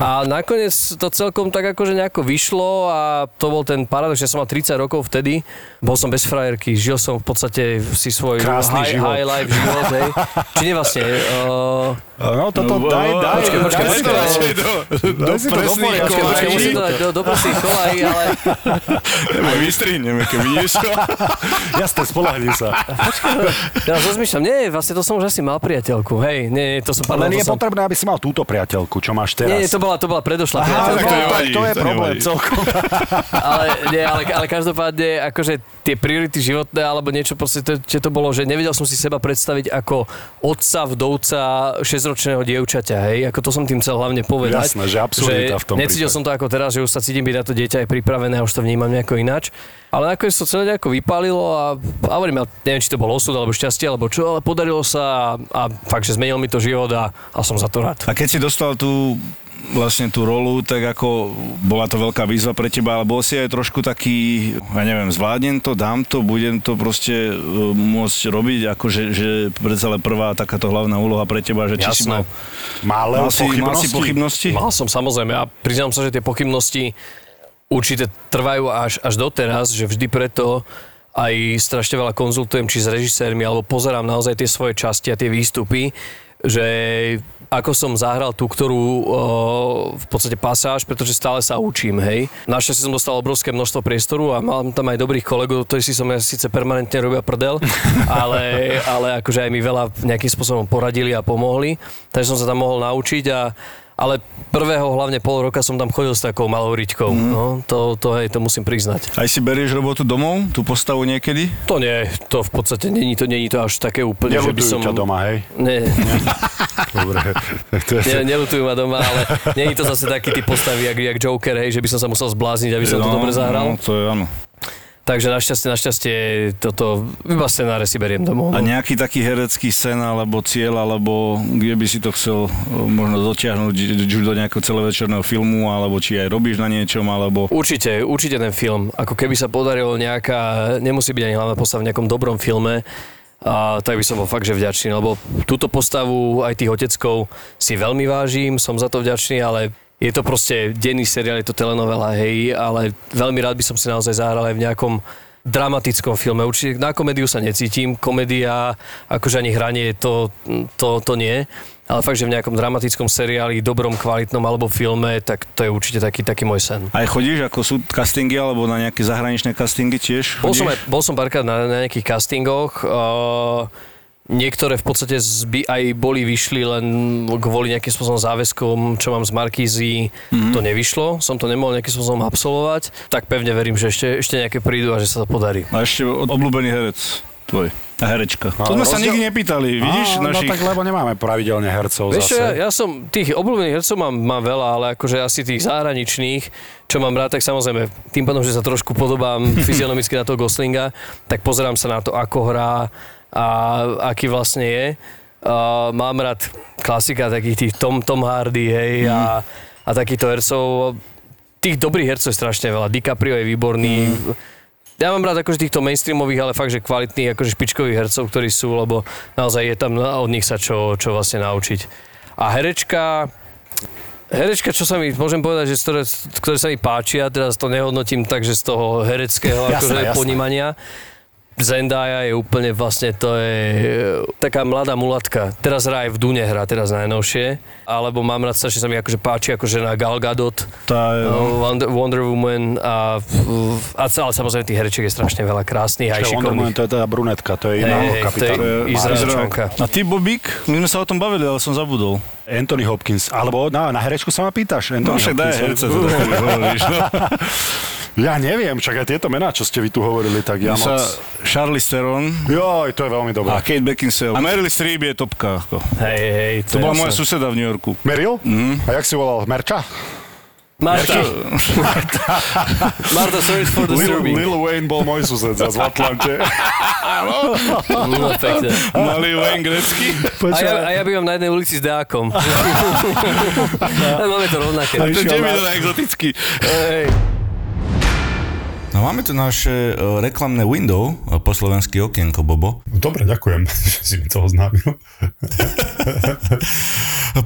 F: A nakoniec to celkom tak akože nejako vyšlo a to bol ten paradox, že som mal 30 rokov vtedy, bol som bez frajerky, žil som v podstate si svoj
E: Krásny
F: high,
E: život.
F: high life život, hej. Či nie vlastne, uh,
E: No toto daj, daj,
F: počkaj, počkaj,
E: daj si to-
F: počkaj.
E: to do
G: presných
E: poriadku,
F: počkaj, počkaj, do, do prostých kolají, ale
G: Neboj, vystrihneme, keď vidíš.
E: Jasne, spolahlím sa.
F: ja rozmýšľam, nie, vlastne to som už asi mal priateľku, hej, nie, to som, pardon,
E: Ale nie
F: to
E: je
F: som,
E: potrebné, aby si mal túto priateľku, čo máš teraz.
F: nie, to bola, to bola predošlá
E: Aha,
F: priateľka.
E: tak
G: to
E: to,
G: nevadí,
E: to je
G: to
E: problém
G: nevadí.
E: celkom.
F: ale, nie, ale, ale každopádne, akože tie priority životné alebo niečo proste, to, čo to bolo, že nevedel som si seba predstaviť ako otca, vdovca 6-ročného dievčaťa, hej, ako to som tým chcel hlavne povedať.
E: Jasné, že absurdita v tom
F: Necítil
E: prípade.
F: som to ako teraz, že už sa cítim byť na to dieťa aj pripravené a už to vnímam nejako ináč. Ale nakoniec to celé nejako vypálilo a, a hovorím, ja neviem, či to bol osud alebo šťastie alebo čo, ale podarilo sa a, a fakt, že zmenil mi to život a, a som za to rád.
G: A keď si dostal tú vlastne tú rolu, tak ako bola to veľká výzva pre teba, ale bol si aj trošku taký, ja neviem, zvládnem to, dám to, budem to proste e, môcť robiť, ako že, že predsa prvá takáto hlavná úloha pre teba, že či si mal,
E: Mále
G: mal, si, mal si
E: pochybnosti?
F: Mal som samozrejme. A priznám sa, že tie pochybnosti určite trvajú až, až doteraz, že vždy preto aj strašne veľa konzultujem či s režisérmi, alebo pozerám naozaj tie svoje časti a tie výstupy, že ako som zahral tú, ktorú o, v podstate pasáž, pretože stále sa učím, hej. Našťastie som dostal obrovské množstvo priestoru a mám tam aj dobrých kolegov, ktorí si som ja síce permanentne robia prdel, ale, ale akože aj mi veľa nejakým spôsobom poradili a pomohli, takže som sa tam mohol naučiť a ale prvého hlavne pol roka som tam chodil s takou malou riťkou. Mm. No, to, to, hej, to musím priznať.
G: Aj si berieš robotu domov, tú postavu niekedy?
F: To nie, to v podstate není to, není to až také úplne, že by som...
E: ťa doma, hej?
F: Nie,
E: Dobre.
F: Nie, nelutujú ma doma, ale není to zase taký typ postavy, jak, jak Joker, hej, že by som sa musel zblázniť, aby som to dobre zahral.
G: No, to je áno.
F: Takže našťastie, našťastie toto iba scenáre si beriem domov.
G: A
F: no.
G: nejaký taký herecký sen alebo cieľ, alebo kde by si to chcel e, možno dotiahnuť, či už do nejakého celovečerného filmu, alebo či aj robíš na niečom, alebo...
F: Určite, určite ten film. Ako keby sa podarilo nejaká, nemusí byť ani hlavná postava v nejakom dobrom filme, a tak by som bol fakt, že vďačný, lebo túto postavu aj tých oteckov si veľmi vážim, som za to vďačný, ale je to proste denný seriál, je to telenovela, hej, ale veľmi rád by som si naozaj zahral aj v nejakom dramatickom filme. Určite na komédiu sa necítim, komédia, akože ani hranie, to, to, to nie. Ale fakt, že v nejakom dramatickom seriáli, dobrom, kvalitnom alebo filme, tak to je určite taký, taký môj sen.
G: Aj chodíš, ako sú castingy, alebo na nejaké zahraničné castingy tiež?
F: Bol som,
G: chodíš?
F: aj, bol som párkrát na, na nejakých castingoch. Uh, niektoré v podstate zby, aj boli vyšli len kvôli nejakým spôsobom záväzkom, čo mám z Markízy, mm-hmm. to nevyšlo. Som to nemohol nejakým spôsobom absolvovať. Tak pevne verím, že ešte, ešte nejaké prídu a že sa to podarí.
G: A ešte obľúbený herec tvoj. A herečka. To
E: Ale
G: sme sa
E: rozdiel-
G: nikdy nepýtali, vidíš?
E: Á,
G: našich...
E: No tak lebo nemáme pravidelne hercov
F: Vieš čo, ja,
E: zase.
F: ja som, tých obľúbených hercov mám, mám veľa, ale akože asi tých zahraničných, čo mám rád, tak samozrejme, tým pádom, že sa trošku podobám fyzionomicky na toho Goslinga, tak pozerám sa na to, ako hrá a aký vlastne je. Uh, mám rád klasika takých tých Tom, Tom Hardy, hej, a, a takýchto hercov. Tých dobrých hercov je strašne veľa. DiCaprio je výborný. Ja mám rád akože týchto mainstreamových, ale fakt, že kvalitných, akože špičkových hercov, ktorí sú, lebo naozaj je tam od nich sa čo, čo vlastne naučiť. A herečka, herečka, čo sa mi, môžem povedať, že ktoré, ktoré sa mi páčia, teraz to nehodnotím tak, že z toho hereckého
E: Jasné,
F: akože
E: jasné.
F: ponímania. Zendaya je úplne vlastne, to je e, taká mladá mulatka. Teraz hrá aj v Dune, hrá teraz najnovšie. Alebo mám rád, strašne sa mi akože páči, akože na Gal Gadot.
G: Tá je, no.
F: No, Wonder, Wonder Woman a, a ale samozrejme tých hereček je strašne veľa krásnych aj
E: Čo, Wonder Woman,
F: šikovných.
E: to je teda brunetka, to je iná
F: Hej, hej, to je
E: kapitán.
F: Izraelčanka.
G: A ty, Bobík, my sme sa o tom bavili, ale som zabudol.
E: Anthony Hopkins, alebo na, na herečku sa ma pýtaš?
G: No
E: Anthony
G: však daj herce. No.
E: Ja neviem, čak aj tieto mená, čo ste vy tu hovorili, tak ja
G: Sa
E: moc...
G: Charlize Theron
E: Joj, to je veľmi dobré.
G: a Kate Beckinsale. A Meryl Streep je topka.
F: Hej, hej,
G: To bola
F: jasné.
G: moja suseda v New Yorku.
E: Meryl?
G: Mhm.
E: A jak si volal? Merča?
F: Marta, Marta, sorry for the
E: Lil. Lil Wayne bol môj sused zase v Atlante.
F: No, pekne.
G: Malý Wayne Gretzky.
F: A ja, a ja bývam na jednej ulici s Dákom. Máme to rovnaké.
G: A to je exotický.
F: Hej.
J: No máme tu naše e, reklamné window, e, po slovensky okienko, Bobo.
K: Dobre, ďakujem, že si mi to oznámil.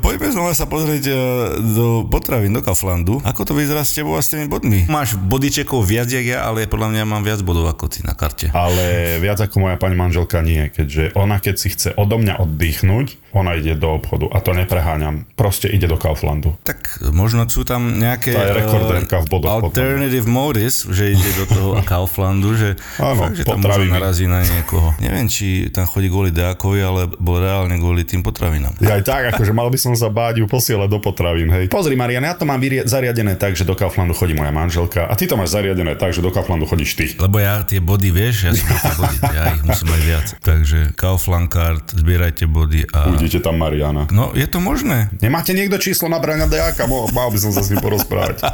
J: Poďme znova sa pozrieť e, do potravín, do Kauflandu. Ako to vyzerá s tebou a s tými bodmi? Máš bodyčekov viac, jak ja, ale podľa mňa mám viac bodov ako ty na karte.
K: Ale viac ako moja pani manželka nie, keďže ona keď si chce odo mňa oddychnúť, ona ide do obchodu a to nepreháňam. Proste ide do Kauflandu.
J: Tak možno sú tam nejaké
K: Tá je rekordérka v bodoch potom.
J: alternative motives, že ide do toho Kauflandu, že
K: Áno,
J: fakt, že tam možno narazí na niekoho. Neviem, či tam chodí kvôli Deákovi, ale bol reálne kvôli tým potravinám.
K: Ja aj tak, akože mal by som sa báť ju posielať do potravín, hej. Pozri, Marian, ja to mám vyrie- zariadené tak, že do Kauflandu chodí moja manželka a ty to máš zariadené tak, že do Kauflandu chodíš ty.
J: Lebo ja tie body, vieš, ja som body, ja ich musím mať viac. Takže Kaufland card, zbierajte body a...
K: Uvidíte tam Mariana.
J: No, je to možné.
K: Nemáte niekto číslo na Braňa Deáka? Mo- Mal by som sa s ním porozprávať.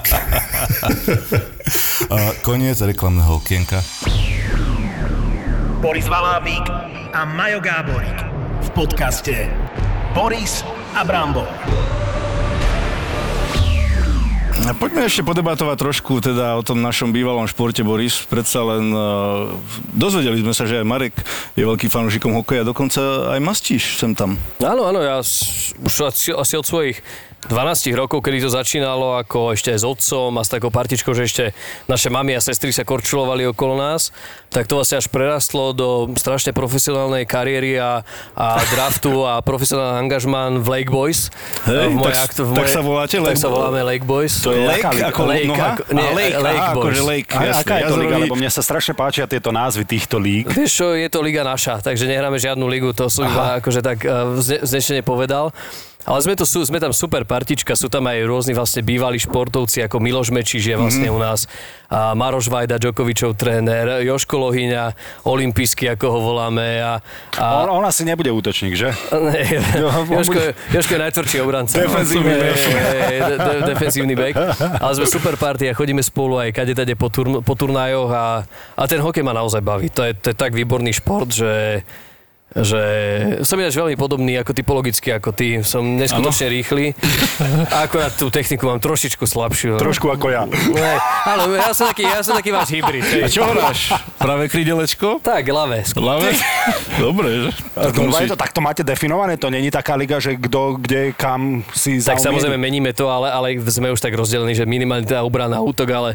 J: A koniec reklamného okienka.
D: Boris Valábík a Majo Gáborík v podcaste Boris a Brambor.
G: Poďme ešte podebatovať trošku teda o tom našom bývalom športe, Boris. Predsa len uh, dozvedeli sme sa, že aj Marek je veľký fanúšikom hokeja, dokonca aj mastíš sem tam.
F: Áno, áno, ja už asi, asi od svojich 12 rokov, kedy to začínalo ako ešte aj s otcom a s takou partičkou, že ešte naše mami a sestry sa korčulovali okolo nás, tak to vlastne až prerastlo do strašne profesionálnej kariéry a, a draftu a profesionálny angažmán v Lake Boys.
G: Hej,
F: v mojej
G: tak-
F: v
G: tak
F: mojej-
G: sa voláte
F: Tak
G: Lake
F: sa
G: Bo-
F: voláme Lake Boys.
G: To je lake ako
F: lake,
G: noha?
F: ako, nie,
G: A lake,
F: lake
G: aha,
F: Boys.
G: akože lake,
E: A
G: jasne.
E: aká je to liga? Lebo mne sa strašne páčia tieto názvy týchto líg.
F: Vieš čo, je to liga naša, takže nehráme žiadnu ligu, to som iba akože tak uh, povedal. Ale sme, sú, sme tam super partička, sú tam aj rôzni vlastne bývalí športovci, ako Miloš Mečiš je vlastne
G: Mhm.
F: u nás, a Maroš Vajda, Djokovičov tréner, Joško Lohyňa, olimpijský, ako ho voláme. A, a,
E: On, on asi nebude útočník, že?
F: Ne, Joško, je- Joško je najtvrdší obranca.
E: Defenzívny
F: Hej,
E: back.
F: de, de, defenzívny back. Ale sme super party a chodíme spolu aj kade tade po, turn, po turnajoch a, a ten hokej ma naozaj baví. To je, to je tak výborný šport, že že som ináč veľmi podobný ako typologicky ako ty. Som neskutočne rýchly. A akorát tú techniku mám trošičku slabšiu.
E: Trošku ako ja.
F: Ne, áno, ja som taký, ja som taký váš hybrid. hej.
G: A čo hráš? Pravé krydelečko?
F: Tak, ľavé.
G: Lave? Dobre, že?
E: Tak
G: musí-
E: je to takto máte definované? To není taká liga, že kto, kde, kam si
F: Tak
E: zaumieri?
F: samozrejme meníme to, ale, ale sme už tak rozdelení, že minimálne teda obrana útok, ale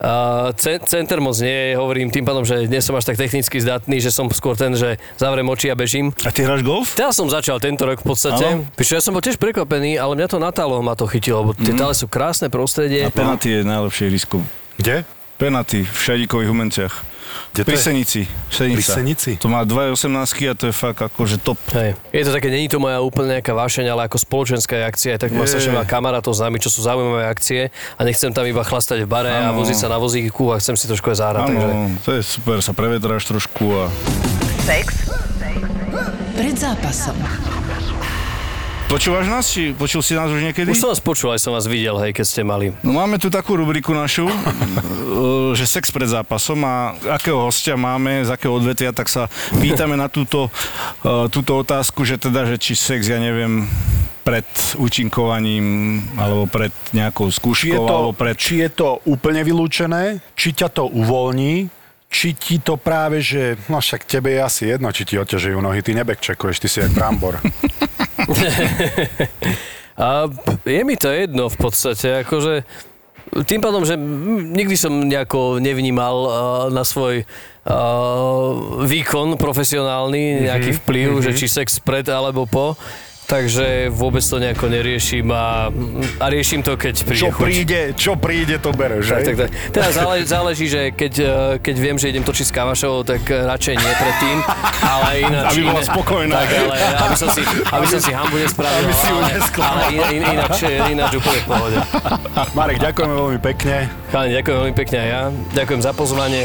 F: uh, ce- center moc nie, hovorím tým pádom, že nie som až tak technicky zdatný, že som skôr ten, že zavriem oči a bežím.
G: A ty hráš golf?
F: Teraz som začal tento rok v podstate. Píšu, ja som bol tiež prekvapený, ale mňa to na talo ma to chytilo, lebo tie tale sú krásne prostredie.
G: A penalty je najlepšie ihrisko.
E: Kde?
G: Penalty v Šadikových humenciach.
E: Kde to
G: Pri
E: je?
G: Senici. Senica.
E: Pri Senici?
G: To má 2,18 a to je fakt akože top.
F: Hej. Je to také, není to moja úplne nejaká vášeň, ale ako spoločenská akcia, tak má strašne veľa kamarátov s nami, čo sú zaujímavé akcie a nechcem tam iba chlastať v bare a
G: Áno.
F: voziť sa na vozíku a chcem si trošku aj zahrať. Takže...
G: To je super, sa prevetráš trošku a
A: Sex. Pred zápasom.
G: Počúvaš nás? Či počul si nás už niekedy?
F: Už som vás počul, aj som vás videl, hej, keď ste mali.
G: No máme tu takú rubriku našu, e, že sex pred zápasom a akého hostia máme, z akého odvetvia, tak sa pýtame na túto, e, túto otázku, že teda, že či sex, ja neviem, pred účinkovaním, alebo pred nejakou
E: Či je,
G: skúškou,
E: to,
G: alebo pred...
E: či je to úplne vylúčené, či ťa to uvoľní, či ti to práve, že, no však tebe je asi jedno, či ti oťažujú nohy, ty nebekčekuješ, ty si jak brambor.
F: A je mi to jedno v podstate, akože tým pádom, že nikdy som nejako nevnímal uh, na svoj uh, výkon profesionálny nejaký vplyv, mm-hmm. že či sex pred alebo po. Takže vôbec to nejako neriešim a, a riešim to, keď príde
E: Čo
F: chuť.
E: príde, čo príde, to bereš,
F: Tak, tak, tak. Teda záleží, záleží, že keď, eh, keď viem, že idem točiť s Kavašovou, tak eh, radšej nie predtým, ale ináč...
G: Aby bola spokojná.
F: Tak, ale aby som si, aby som si hambu nespravil,
E: Aby si ju
F: ale, in, in, ináč, ináč úplne v pohode.
E: Marek, ďakujeme veľmi pekne.
F: Chalani, ďakujem veľmi pekne aj ja. Ďakujem za pozvanie.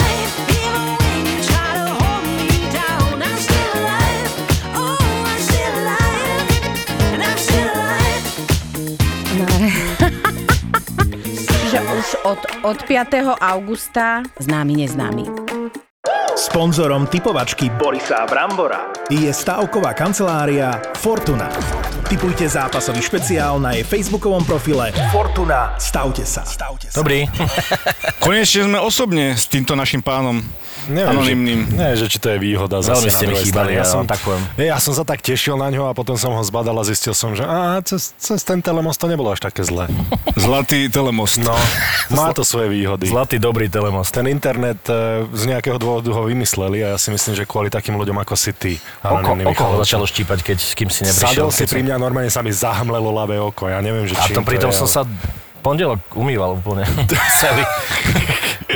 L: už od, od 5. augusta známy neznámy.
M: Sponzorom typovačky Borisa Brambora je stavková kancelária Fortuna. Typujte zápasový špeciál na jej facebookovom profile Fortuna. Stavte sa. Stavte sa.
G: Dobrý. Konečne sme osobne s týmto našim pánom.
E: Neviem,
G: Anonymným.
E: Že, nie, že či to je výhoda
G: Veľmi ste mi chýbali, ja
E: som,
G: tak poviem.
E: Ja som sa tak tešil na ňo a potom som ho zbadal a zistil som, že á, cez, cez ten telemost to nebolo až také zlé.
G: Zlatý telemost.
E: No, má to svoje výhody.
N: Zlatý, dobrý telemost.
E: Ten internet e, z nejakého dôvodu ho vymysleli a ja si myslím, že kvôli takým ľuďom ako si ty.
N: Oko, oko ho začalo štípať, keď s kým si neprišiel.
E: Sadol si pri mňa, normálne sa mi zahmlelo ľavé oko. Ja neviem, že
N: A
E: čím
N: to pritom
E: je,
N: som
E: ale-
N: sa pondelok umýval úplne. Celý.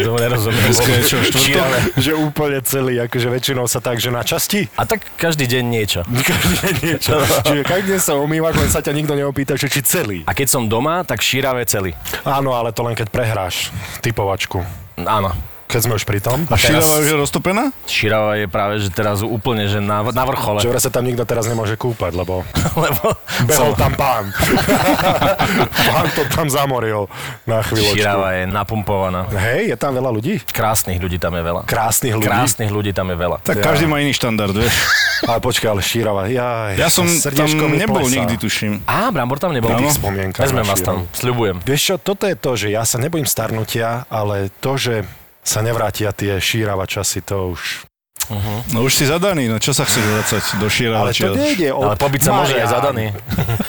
N: Tomu nerozumiem.
E: Čo, štvrtok?
N: Šialené.
E: Že úplne celý, akože väčšinou sa tak, že na časti?
N: A tak každý deň niečo.
E: Každý deň niečo. Čiže každý deň sa umývaš, len sa ťa nikto neopýta, že či celý.
N: A keď som doma, tak šíravé celý.
E: Áno, ale to len keď prehráš typovačku.
N: Áno.
E: Keď sme už pri tom.
G: A Širava už je roztopená?
N: Širava je práve, že teraz úplne, že na, na vrchole.
E: Že sa tam nikto teraz nemôže kúpať, lebo
N: Lebo
E: behol
N: som-
E: tam pán. pán to tam zamoril na chvíľočku.
N: Širava je napumpovaná.
E: Hej, je tam veľa ľudí?
N: Krásnych ľudí tam je veľa.
E: Krásnych ľudí?
N: Krásnych ľudí tam je veľa.
G: Tak každý má iný štandard, vieš.
E: Ale počkaj, ale Šírava, jaj.
G: Ja som tam nebol
E: plesá.
G: nikdy, tuším.
N: Á, Brambor tam nebol.
E: Spomienkach
N: Vezmem vás tam, sľubujem.
E: Vieš čo, toto je to, že ja sa nebojím starnutia, ale to, že sa nevrátia tie šírava časy, to už...
G: No už si zadaný, no čo sa chceš vracať do Širava?
E: Ale to nejde o...
N: Ale pobyť sa môže aj zadaný.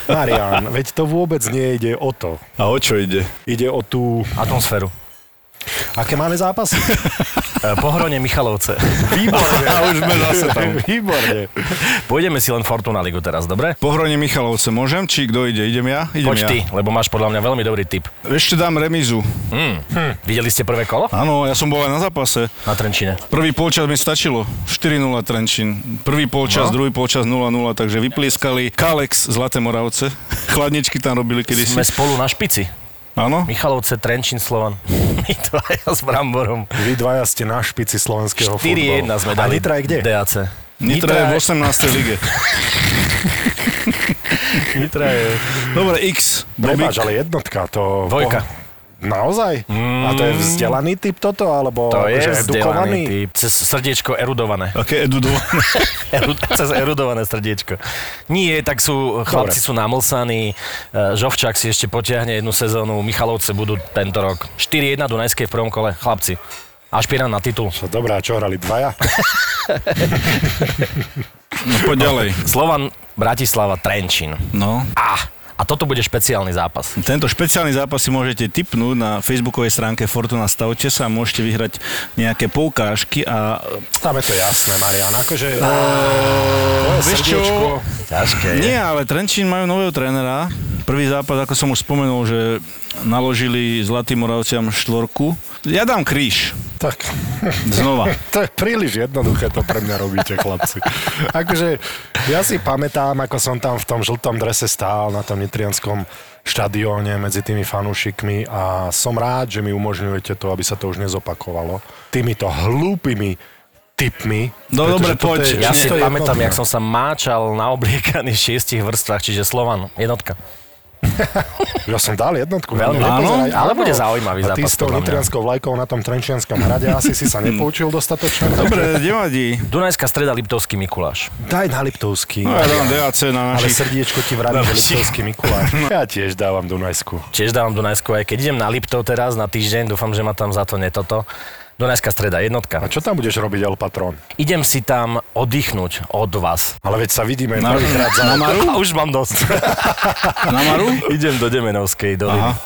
E: Marian, veď to vôbec nejde o to.
G: A o čo ide?
E: Ide o tú...
N: Atmosféru.
E: Aké máme zápasy?
N: E, Pohronie Michalovce.
E: Výborne.
G: A už sme zase tam.
E: Výborne.
N: Pôjdeme si len Fortuna Ligu teraz, dobre?
G: Pohronie Michalovce, môžem? Či kto ide? Idem ja? Idem
N: Poď
G: ja.
N: ty, lebo máš podľa mňa veľmi dobrý tip.
G: Ešte dám remizu.
N: Mm. Hm. Videli ste prvé kolo?
G: Áno, ja som bol aj na zápase.
N: Na Trenčine.
G: Prvý polčas mi stačilo. 4-0 Trenčín. Prvý polčas,
N: No.
G: druhý polčas 0-0, takže vyplieskali Kalex Zlaté Moravce. Chladničky tam robili kedysi.
N: Sme spolu na špici.
G: Áno?
N: Michalovce, Trenčín, Slovan. My dvaja s Bramborom.
E: Vy dvaja ste na špici slovenského
N: 4-1
E: futbalu.
N: sme
E: A
N: dali.
E: Nitra je kde?
N: DAC.
G: Nitra je v 18. lige.
N: Nitra je...
G: Dobre, X.
E: Prepáč, ale jednotka, to...
N: Dvojka.
E: Naozaj? A to je vzdelaný typ toto, alebo
N: To je
E: že edukovaný?
N: typ. Cez srdiečko erudované.
G: Aké edudované?
N: Eru- Cez erudované srdiečko. Nie, tak sú, chlapci sú namlsaní, e, Žovčák si ešte potiahne jednu sezónu, Michalovce budú tento rok. 4-1 Dunajskej v prvom kole, chlapci. Ašpirant na titul.
E: A čo hrali dvaja?
G: No poď ďalej.
N: Slovan, Bratislava, Trenčín.
G: No.
N: A, A toto bude špeciálny zápas.
G: Tento špeciálny zápas si môžete tipnúť na facebookovej stránke Fortuna Stavte sa a môžete vyhrať nejaké poukážky a...
E: Tam je to jasné, Marian. Akože...
G: Uh, vieš čo?
N: Ťažké je.
G: Nie, ale Trenčín majú nového trénera. Prvý zápas, ako som už spomenul, že naložili Zlatým Moravciam štvorku. Ja dám kríž.
E: Tak.
G: Znova.
E: to je príliš jednoduché, to pre mňa robíte, chlapci. Akože, ja si pamätám, ako som tam v tom žltom drese stál na tom nitrianskom štadióne medzi tými fanúšikmi a som rád, že mi umožňujete to, aby sa to už nezopakovalo. Týmito hlúpými tipmi.
G: No dobre, poď.
N: Ja si pamätám, jak som sa máčal na obliekaných šiestich vrstvách, čiže Slovan, jednotka.
E: Ja som dal jednotku.
N: Veľmi, áno, ale bude zaujímavý
E: a ty
N: zápas.
E: s tou
N: podľa mňa.
E: nitrianskou vlajkou na tom Trenčianskom hrade asi si sa nepoučil dostatočne.
G: Dobre, nevadí.
N: Dunajská streda Liptovský Mikuláš.
E: Daj na Liptovský.
G: No ja dám DAC na
E: Ale
G: našich...
E: srdiečko ti vraví, že Liptovský Mikuláš.
N: No.
E: Ja tiež dávam Dunajsku.
N: Tiež dávam Dunajsku, aj keď idem na Liptov teraz na týždeň, dúfam, že ma tam za to netoto. Dunajská streda, jednotka.
E: A čo tam budeš robiť, El Patron?
N: Idem si tam oddychnúť od vás.
E: Ale veď sa vidíme
G: Na-
E: prvýkrát za...
G: na Maru?
N: A už mám dosť.
G: Na Maru?
N: idem do Demenovskej doliny.
G: Aha.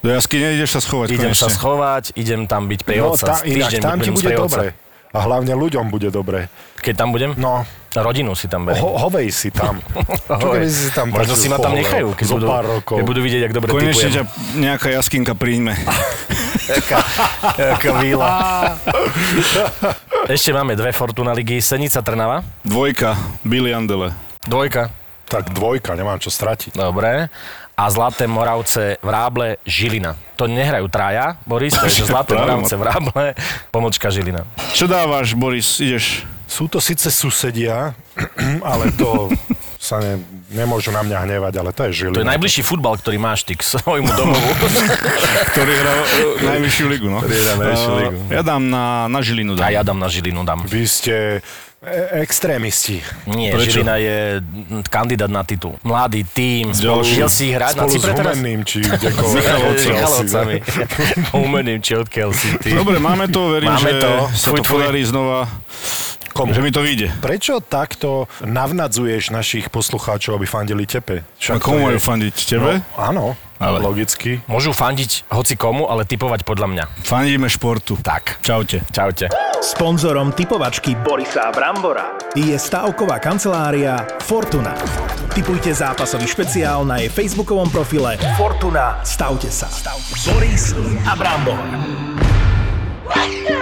G: Do jaskyne ideš sa schovať
N: Idem
G: konečne.
N: sa schovať, idem tam byť pri
E: No, tá, inak, tam ti bude dobre. A hlavne ľuďom bude dobre.
N: Keď tam budem?
E: No,
N: Rodinu si tam beriem.
E: ho, hovej si tam. Čo keby si tam
N: Možno si ma tam nechajú, keď budú,
E: pár rokov.
N: keď budú vidieť, jak dobre
G: Konečne
N: typujem.
G: ťa nejaká jaskinka príjme.
N: Jaká víla. Ešte máme dve Fortuna ligy. Senica Trnava.
G: Dvojka, Billy Andele.
N: Dvojka.
E: Tak dvojka, nemám čo stratiť.
N: Dobre. A Zlaté Moravce Vráble Žilina. To nehrajú traja, Boris, to je že Zlaté. Moravce Vráble, pomočka Žilina.
G: Čo dávaš, Boris? Ideš?
E: Sú to síce susedia, ale to sa ne, nemôžu na mňa hnevať, ale to je Žilina.
N: To je najbližší futbal, ktorý máš ty k svojmu domovu.
G: Ktorý hrá uh, najvyššiu ligu, no.
N: Ktorý hrá najvyššiu ligu.
G: Uh, ja dám na, na Žilinu. Dám.
N: A ja dám na Žilinu, dám.
E: Vy ste e- extrémisti.
N: Nie,
G: Prečo?
N: Žilina je kandidát na titul. Mladý tím,
G: Ďalší.
N: šiel si hrať na
E: Spolu s
N: Cypre teraz?
E: Humenným, či
N: S
E: kdekoľvek.
N: Michalovcami. Michalovcami. Humenným, či odkiaľ si ty.
G: Dobre, máme to, verím,
N: Máme
G: že
N: to.
G: sa to podarí znova,
E: Komu?
G: že mi to vyjde.
E: Prečo takto navnadzuješ našich poslucháčov, aby fandili tepe?
G: A komu majú fandiť? Tebe?
E: No, áno,
G: Ale.
E: logicky.
N: Môžu fandiť hoci komu, ale typovať podľa mňa.
G: Fandíme športu.
N: Tak.
G: Čaute.
N: Čaute.
M: Sponzorom typovačky Borisa Brambora je stavková kancelária Fortuna. Typujte zápasový špeciál na jej facebookovom profile Fortuna. Stavte sa. Boris a Brambor.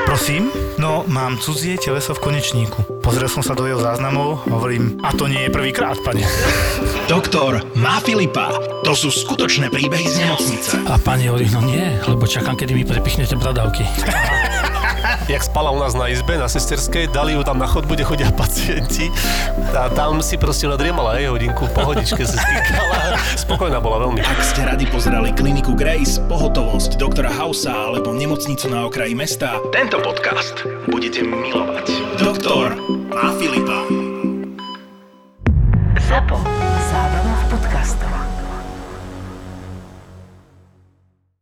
O: Prosím? No, mám cudzie teleso v konečníku. Pozrel som sa do jeho záznamov, hovorím, a to nie je prvýkrát, pane.
M: Doktor má Filipa. To sú skutočné príbehy z nemocnice.
O: A pani hovorí, no nie, lebo čakám, kedy mi prepichnete bradavky.
P: jak spala u nás na izbe, na sesterskej, dali ju tam na chodbu, kde chodia pacienti a tam si proste nadriemala aj hodinku, pohodičke sa stýkala. Spokojná bola veľmi.
M: Ak ste radi pozerali kliniku Grace, pohotovosť doktora Hausa alebo nemocnicu na okraji mesta, tento podcast budete milovať. Doktor má Filipa.
Q: ZAPO.